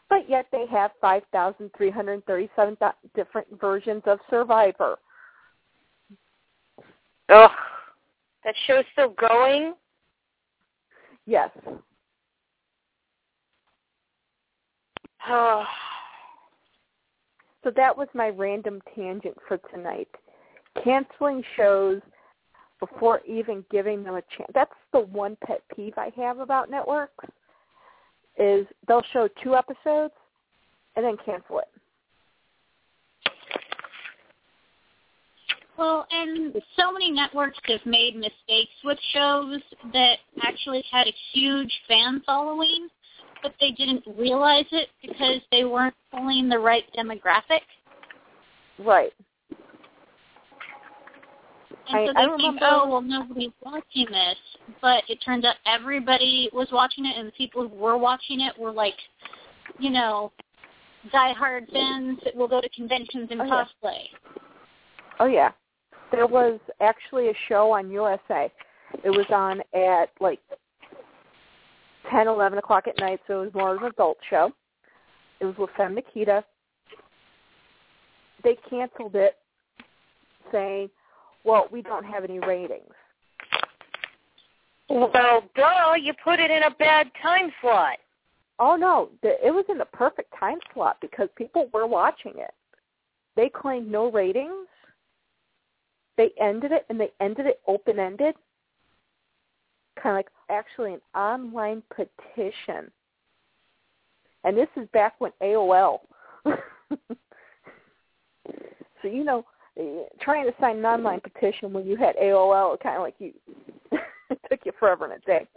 But yet they have 5,337 th- different versions of Survivor. Ugh. That show's still going? Yes. Oh. So that was my random tangent for tonight. Canceling shows before even giving them a chance. That's the one pet peeve I have about networks is they'll show two episodes and then cancel it. Well, and so many networks have made mistakes with shows that actually had a huge fan following, but they didn't realize it because they weren't pulling the right demographic. Right. And I- so I they think, remember- oh, well, nobody's watching this. But it turns out everybody was watching it, and the people who were watching it were like, you know, diehard fans that will go to conventions and Oh, yeah. cosplay. Oh yeah. There was actually a show on USA. It was on at like ten, eleven o'clock at night, so it was more of an adult show. It was with Femme Nikita. They canceled it saying, Well, we don't have any ratings. Well, duh, you put it in a bad time slot. Oh no, the, it was in the perfect time slot because people were watching it. They claimed no ratings. They ended it, and they ended it open ended, kind of like actually an online petition. And this is back when AOL. so you know, trying to sign an online petition when you had AOL, it kind of like you it took you forever and a day.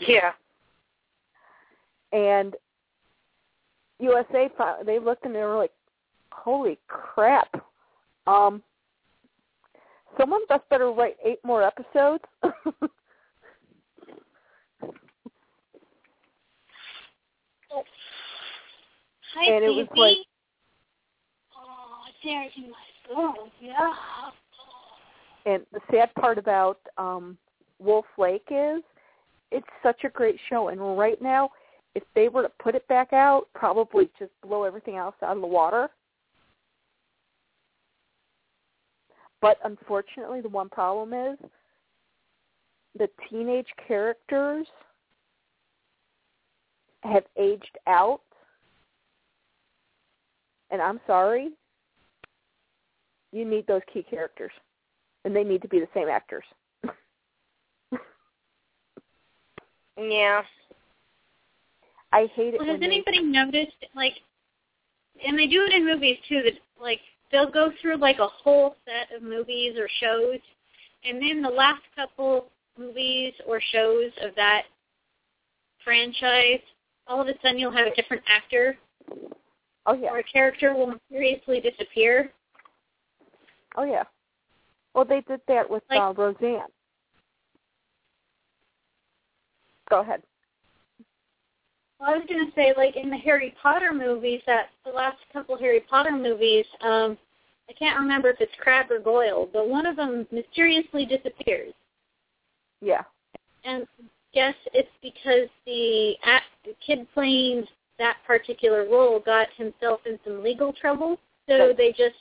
Yeah. and USA they looked and they were like, "Holy crap! Um, someone just better write eight more episodes." Hi, And it was baby. like- oh, there's my phone. Yeah. and the sad part about um, Wolf Lake is, it's such a great show, and right now, if they were to put it back out, probably just blow everything else out of the water. But unfortunately, the one problem is the teenage characters have aged out. And I'm sorry, you need those key characters. And they need to be the same actors. Yeah. I hate it Well, when has they- anybody noticed, like, and they do it in movies too. That like they'll go through like a whole set of movies or shows, and then the last couple movies or shows of that franchise, all of a sudden you'll have a different actor Oh yeah. or a character will mysteriously disappear. Oh yeah. Well, they did that with Like- uh, Roseanne. Go ahead. Well, I was going to say, like in the Harry Potter movies, that the last couple Harry Potter movies, um, I can't remember if it's Crabbe or Goyle, but one of them mysteriously disappears. Yeah. And guess it's because the, the kid playing that particular role got himself in some legal trouble, so they just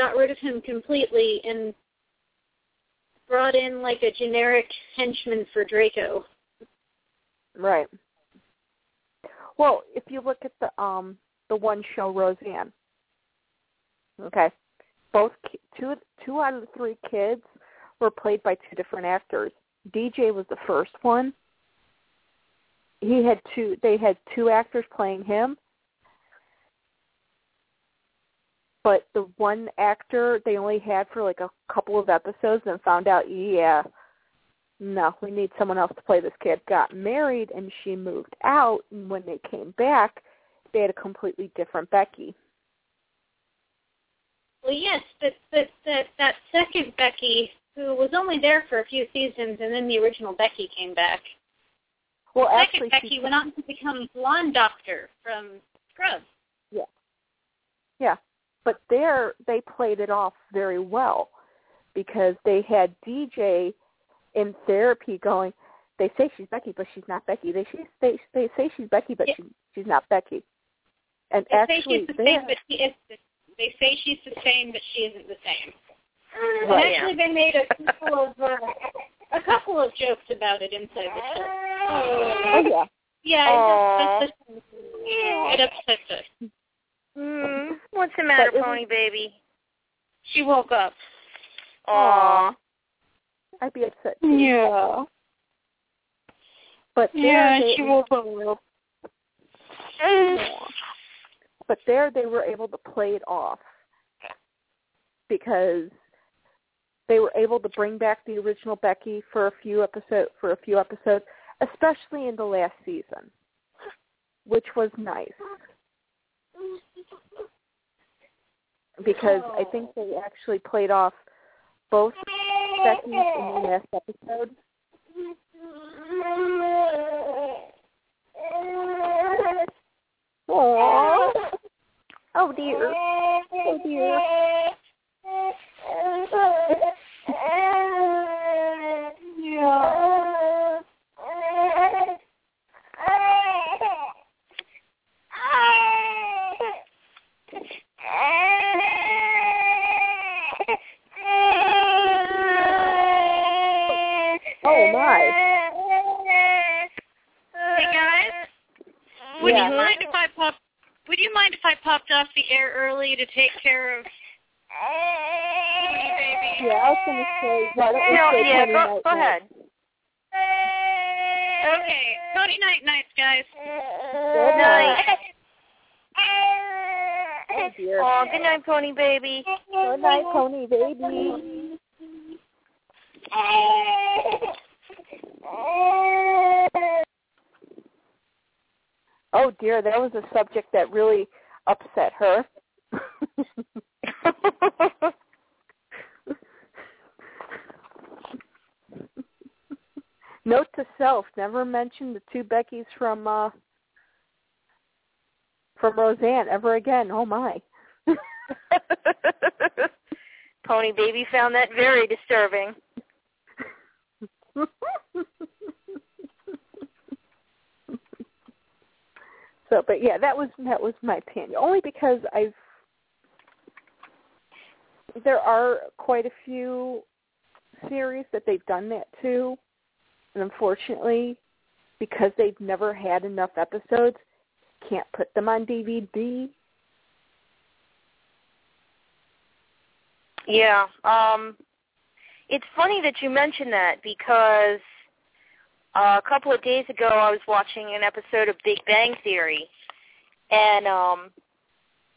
got rid of him completely and brought in like a generic henchman for Draco. Right. Well, if you look at the um the one show Roseanne, okay, both two two out of the three kids were played by two different actors. DJ was the first one. He had two. They had two actors playing him, but the one actor they only had for like a couple of episodes and found out, yeah, no, we need someone else to play this kid. Got married and she moved out and when they came back they had a completely different Becky. Well, yes, but but that that second Becky, who was only there for a few seasons, and then the original Becky came back. Well the actually second she Becky went on to become Blonde Doctor from Scrubs. Yeah. Yeah. But there they played it off very well because they had DJ in therapy going, they say she's Becky but she's not Becky. They she, they they say she's Becky but Yeah. she, she's not Becky. And They say actually she's the same, but she is. The, they say she's the same, but she isn't the same. And Right. actually, they made a couple of uh, a couple of jokes about it inside the show. Oh yeah. Yeah, Aw. it upsets us. It upsets us. Mm, what's the matter, Pony Baby? She woke up. Aw. I'd be upset too. Yeah. But Yeah, they, she woke up. but there they were able to play it off because they were able to bring back the original Becky for a few episode for a few episodes, especially in the last season, which was nice because I think oh. they actually played off both Beckys in the last episode. Aww. Oh dear. Oh dear. would Yeah. you mind if I pop? Would you mind if I popped off the air early to take care of Pony Baby? Yeah, I was gonna say why don't we No, say yeah, go, Night go Night? ahead. Okay, Cody night nights, guys. Good night. Oh dear. Aw, good night, Pony Baby. Good night, Pony baby. Oh dear, that was a subject that really upset her. Note to self: never mention the two Beckys from uh from Roseanne ever again. Oh my. Pony Baby found that very disturbing. so, but yeah, that was that was my opinion. Only because I've there are quite a few series that they've done that too, and unfortunately, because they've never had enough episodes, can't put them on DVD. Yeah. Um it's funny that you mentioned that because uh, a couple of days ago I was watching an episode of Big Bang Theory and um,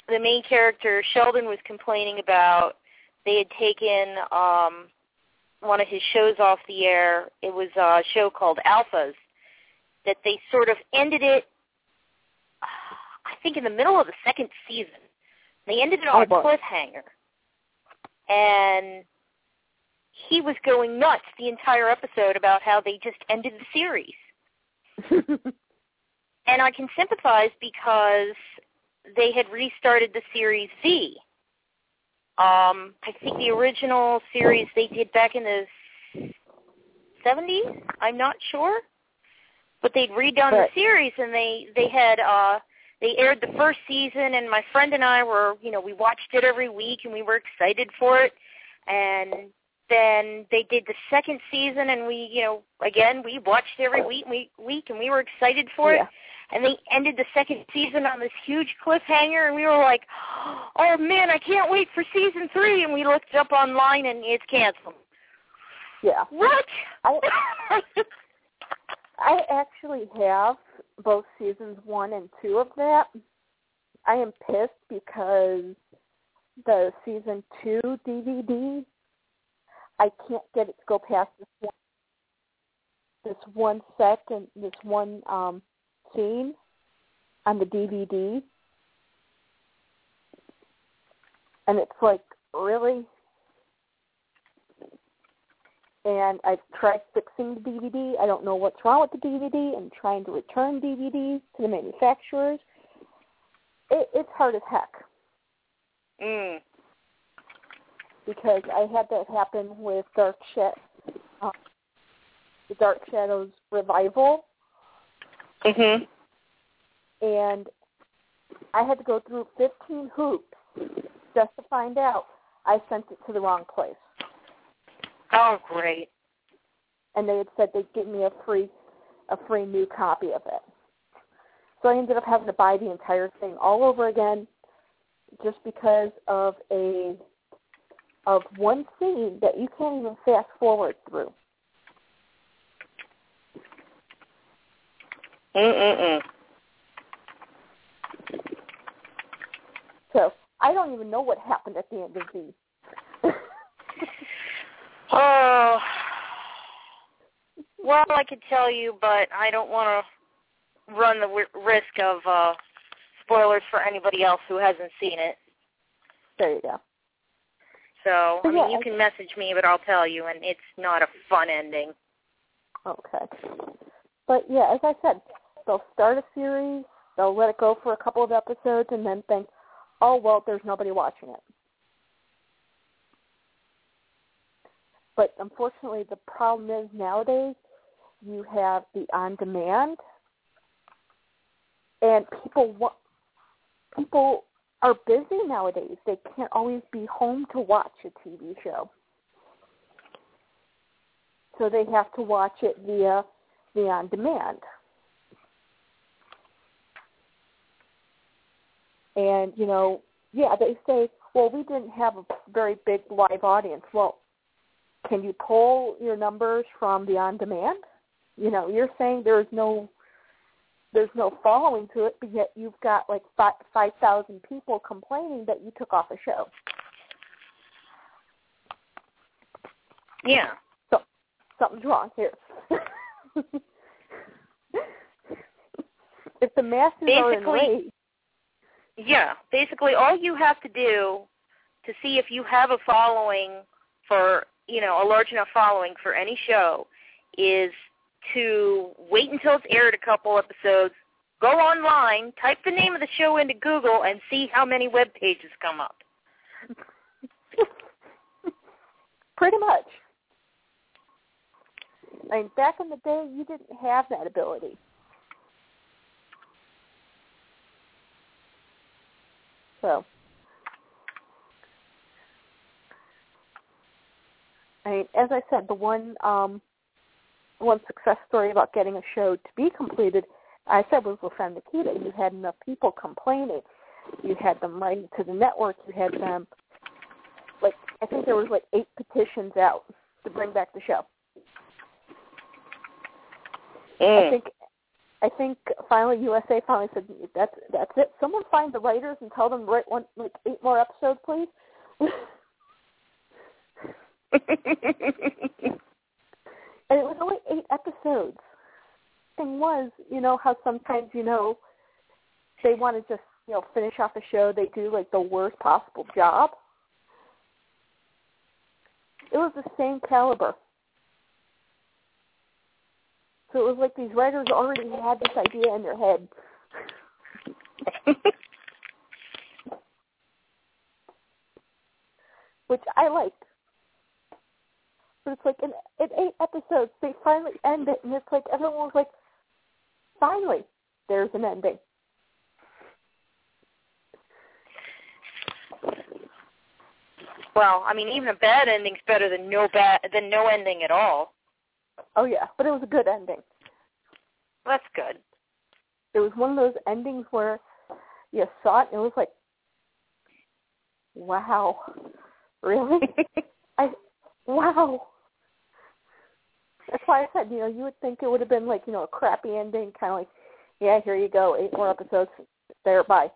the main character Sheldon was complaining about they had taken um, one of his shows off the air. It was a show called Alphas that they sort of ended it. I think in the middle of the second season, they ended it on Oh, a cliffhanger, and he was going nuts the entire episode about how they just ended the series. And I can sympathize because they had restarted the series V. Um, I think the original series they did back in the 70s. I'm not sure, but they'd redone the series and they they had uh they aired the first season and my friend and I were you know we watched it every week and we were excited for it and then they did the second season and we you know again we watched every oh. week week week and we were excited for Yeah. it and they ended the second season on this huge cliffhanger and we were like oh man i can't wait for season three and we looked up online and it's canceled yeah. what I I actually have both seasons one and two of that. I am pissed because the season two DVD, I can't get it to go past this one, this one second, this one um, scene on the DVD, and it's like really and I've tried fixing the DVD. I don't know what's wrong with the DVD and trying to return DVDs to the manufacturers. It, it's hard as heck mm. Because I had that happen with Dark Shadows, um, the Dark Shadows revival, mhm and I had to go through 15 hoops just to find out I sent it to the wrong place. oh great and they had said they'd give me a free a free new copy of it. So I ended up having to buy the entire thing all over again just because of a of one scene that you can't even fast forward through. Mm-mm-mm. So I don't even know what happened at the end of the Oh, well, I could tell you, but I don't want to run the w- risk of uh, spoilers for anybody else who hasn't seen it. there you go. So, I mean, yeah, you can message me, but I'll tell you, and it's not a fun ending. Okay. But yeah, as I said, they'll start a series, they'll let it go for a couple of episodes, and then think, oh well, there's nobody watching it. But unfortunately, the problem is nowadays you have the on-demand, and people want people are busy nowadays. They can't always be home to watch a TV show, so they have to watch it via the on-demand. And you know, yeah, they say, well, we didn't have a very big live audience. Well, can you pull your numbers from the on-demand? You know, you're saying there's no there's no following to it, but yet you've got like five five thousand people complaining that you took off a show. Yeah. So Something's wrong here. if the masses are Basically- enraged, Yeah. Basically, all you have to do to see if you have a following for, you know, a large enough following for any show is to wait until it's aired a couple episodes, go online, type the name of the show into Google, and see how many web pages come up. pretty much. I mean, back in the day, you didn't have that ability. So, I mean, as I said, the one um, one success story about getting a show to be completed, I said was with Femme Nikita. You had enough people complaining. You had them writing to the network. You had them, like, I think there was like eight petitions out to bring back the show. I Mm. think I think finally USA finally said that's that's it. Someone find the writers and tell them to write one like eight more episodes, please. and it was only eight episodes. Thing was, you know how sometimes you know they want to just you know finish off a show, they do like the worst possible job. It was the same caliber. So it was like these writers already had this idea in their head. Which I liked. But it's like in, in eight episodes, they finally end it, and it's like everyone was like, finally, there's an ending. Well, I mean, even a bad ending's better than no bad than no ending at all. Oh yeah, but it was a good ending. That's good. It was one of those endings where you saw it and it was like, wow, really? I wow. That's why I said, you know, you would think it would have been like, you know, a crappy ending, kind of like, yeah, here you go, eight more episodes, there, bye.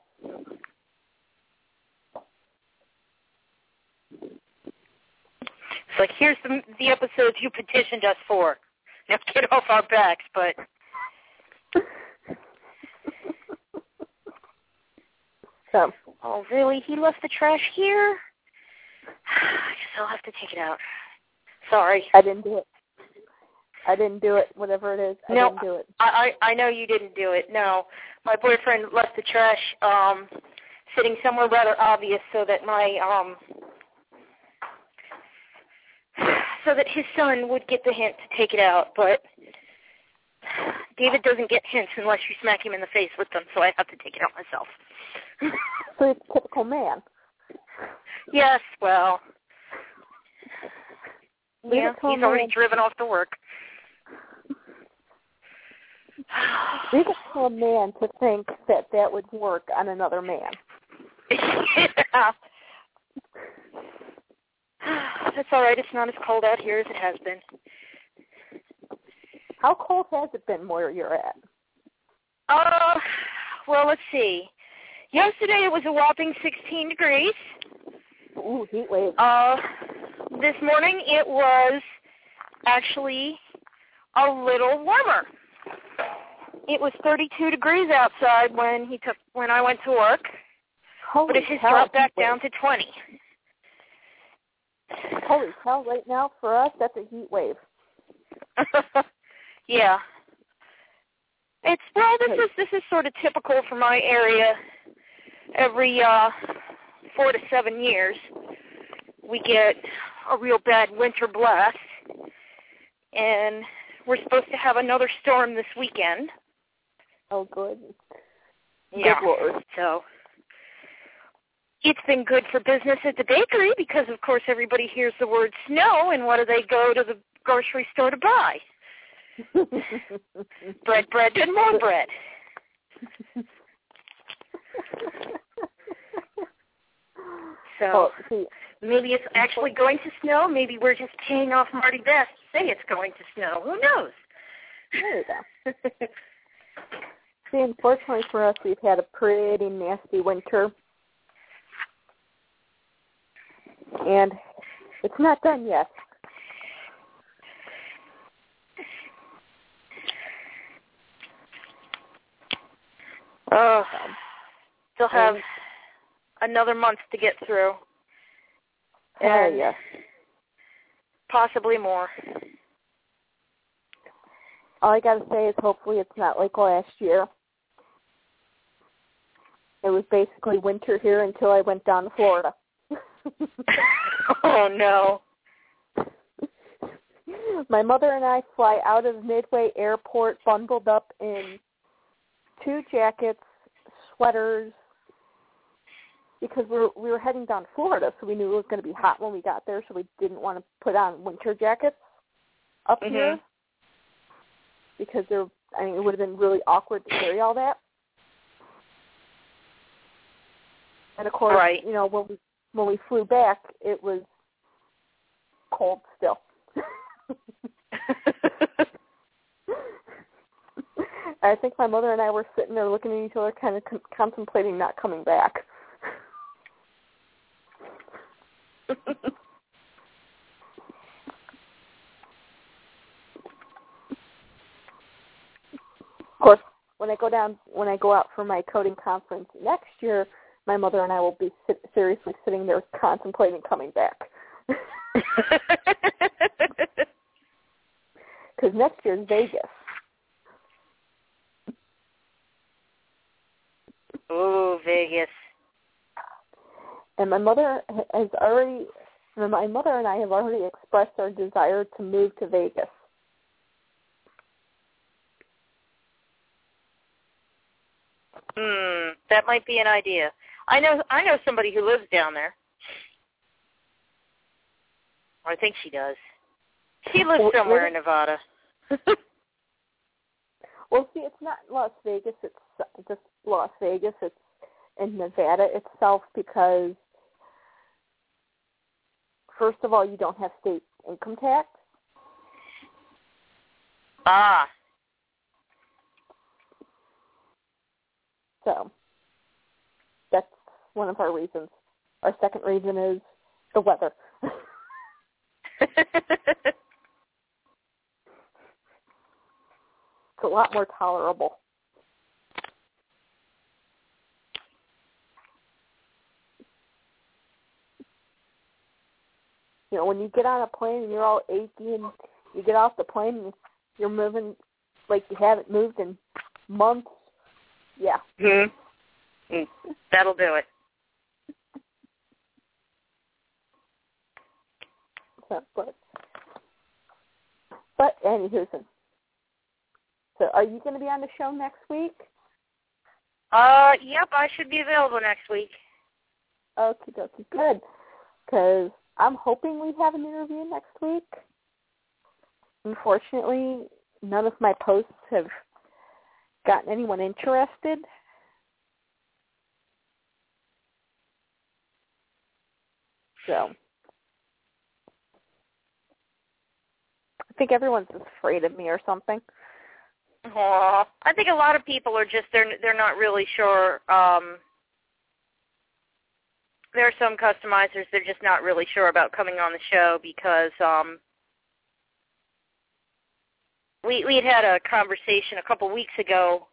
It's like here's the the episodes you petitioned us for. Now get off our backs, but So, oh really? He left the trash here? I guess I'll have to take it out. Sorry. I didn't do it. I didn't do it. Whatever it is, I No, didn't do it. I, I I know you didn't do it. No, my boyfriend left the trash um sitting somewhere rather obvious so that my um so that his son would get the hint to take it out. But David doesn't get hints unless you smack him in the face with them, so I have to take it out myself. So it's typical man. yes, well, yeah, a he's already driven off to work. Leave it to a man to think that that would work on another man. yeah. That's all right. It's not as cold out here as it has been. How cold has it been where you're at? Uh, well, let's see. Yesterday it was a whopping 16 degrees. Ooh, heat wave. Uh, this morning it was actually a little warmer. It was 32 degrees outside when he took when I went to work, Holy but it has dropped back heat down to 20. Holy cow! Right now, for us, that's a heat wave. yeah. It's well this is this is sort of typical for my area. Every uh four to seven years we get a real bad winter blast and we're supposed to have another storm this weekend. Oh, good. Yeah. Good lord. So it's been good for business at the bakery because of course everybody hears the word snow and what do they go to the grocery store to buy? bread, bread, and more bread. So see, maybe it's actually going to snow. Maybe we're just paying off Marty Best say it's going to snow. Who knows? there you go. See, unfortunately for us, we've had a pretty nasty winter, and it's not done yet. oh, still have another month to get through, Oh, yes. Possibly more. All I gotta say is hopefully it's not like last year. It was basically winter here until I went down to Florida. oh no. My mother and I fly out of Midway Airport bundled up in two jackets, sweaters, because we were, we were heading down to Florida, so we knew it was going to be hot when we got there, so we didn't want to put on winter jackets up Mhm. here because there. I mean, it would have been really awkward to carry all that. And of course, Right. you know, when we when we flew back, it was cold still. I think my mother and I were sitting there looking at each other, kind of con- contemplating not coming back. Of course, when I go down, when I go out for my coding conference next year, my mother and I will be sit- seriously sitting there contemplating coming back. Because next year's Vegas. Ooh, Vegas. And my mother has already my mother and I have already expressed our desire to move to Vegas. Hmm, that might be an idea. I know I know somebody who lives down there. Or I think she does. She lives Well, somewhere in Nevada. Well, see, it's not Las Vegas. It's just Las Vegas. It's in Nevada itself because, first of all, you don't have state income tax. ah, So that's one of our reasons. Our second reason is the weather. It's a lot more tolerable. You know, when you get on a plane and you're all achy and you get off the plane and you're moving like you haven't moved in months, yeah. hmm. Hmm. That'll do it. So, but, but anywho, so so are you going to be on the show next week? Uh, yep, I should be available next week. Okay, dokie, good. Because I'm hoping we have an interview next week. Unfortunately, none of my posts have gotten anyone interested. So I think everyone's afraid of me or something. Aw. I think a lot of people are just they're they're not really sure. Um, there are some customizers they're just not really sure about coming on the show because um, we we had had a conversation a couple weeks ago.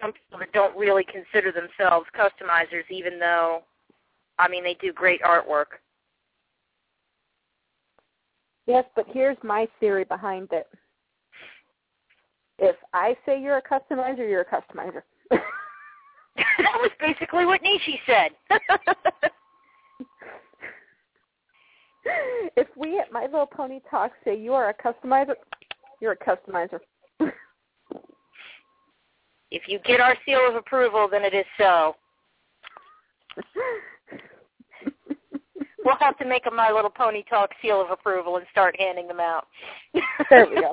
Some people that don't really consider themselves customizers, even though, I mean, they do great artwork. Yes, but here's my theory behind it. If I say you're a customizer, you're a customizer. that was basically what Nishi said. if we at My Little Pony Talk say you are a customizer, you're a customizer. if you get our seal of approval, then it is so. We'll have to make a My Little Pony Talk seal of approval and start handing them out. there we go.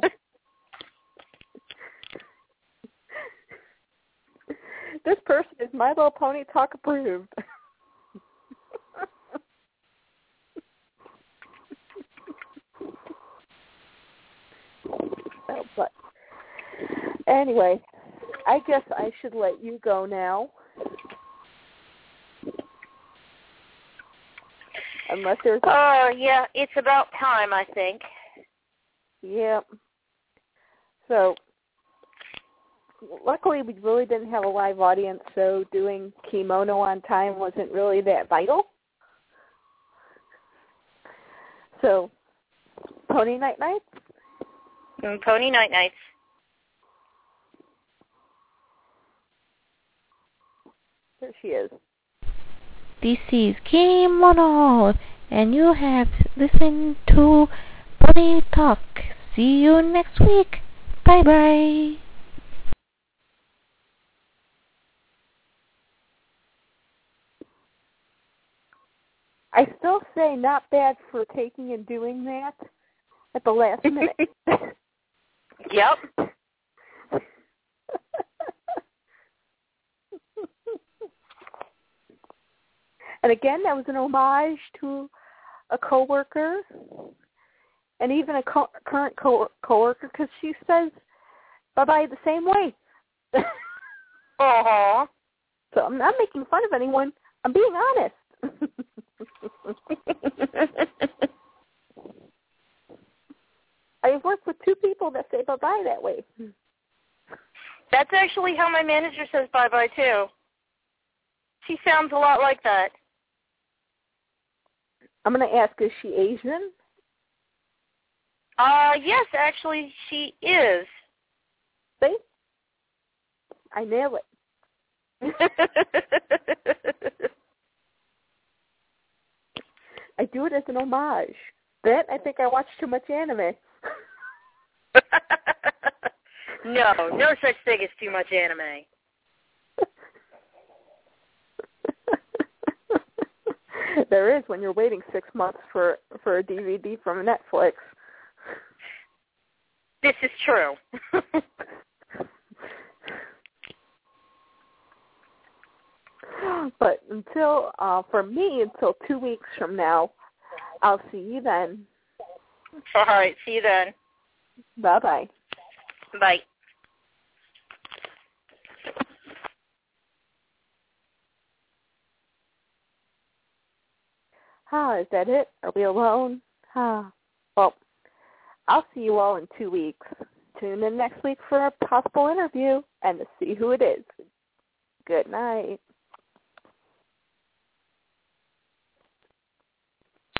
This person is My Little Pony Talk approved. So, oh, but anyway, I guess I should let you go now. Unless there's Oh, yeah, it's about time, I think. Yep. So, luckily, we really didn't have a live audience, so doing kimono on time wasn't really that vital. So, Pony Night Nights? Mm, Pony Night Nights. There she is. This is Kimono, and you have listened to Pony Talk. See you next week. Bye bye. I still say not bad for taking and doing that at the last minute. Yep. and again, that was an homage to a coworker, and even a co- current co- coworker, because she says bye bye the same way. Aw. so I'm not making fun of anyone. I'm being honest. I've worked with two people that say bye bye that way. That's actually how my manager says bye bye too. She sounds a lot like that. I'm gonna ask, is she Asian? Uh yes, actually she is. See? I nail it. I do it as an homage. Then I think I watch too much anime. no, no such thing as too much anime. there is when you're waiting six months for for a DVD from Netflix. This is true. but until uh for me until two weeks from now, I'll see you then. All right, see you then. Bye bye. Bye. Ah, is that it? Are we alone? Ah. Well, I'll see you all in two weeks. Tune in next week for a possible interview and to see who it is. Good night.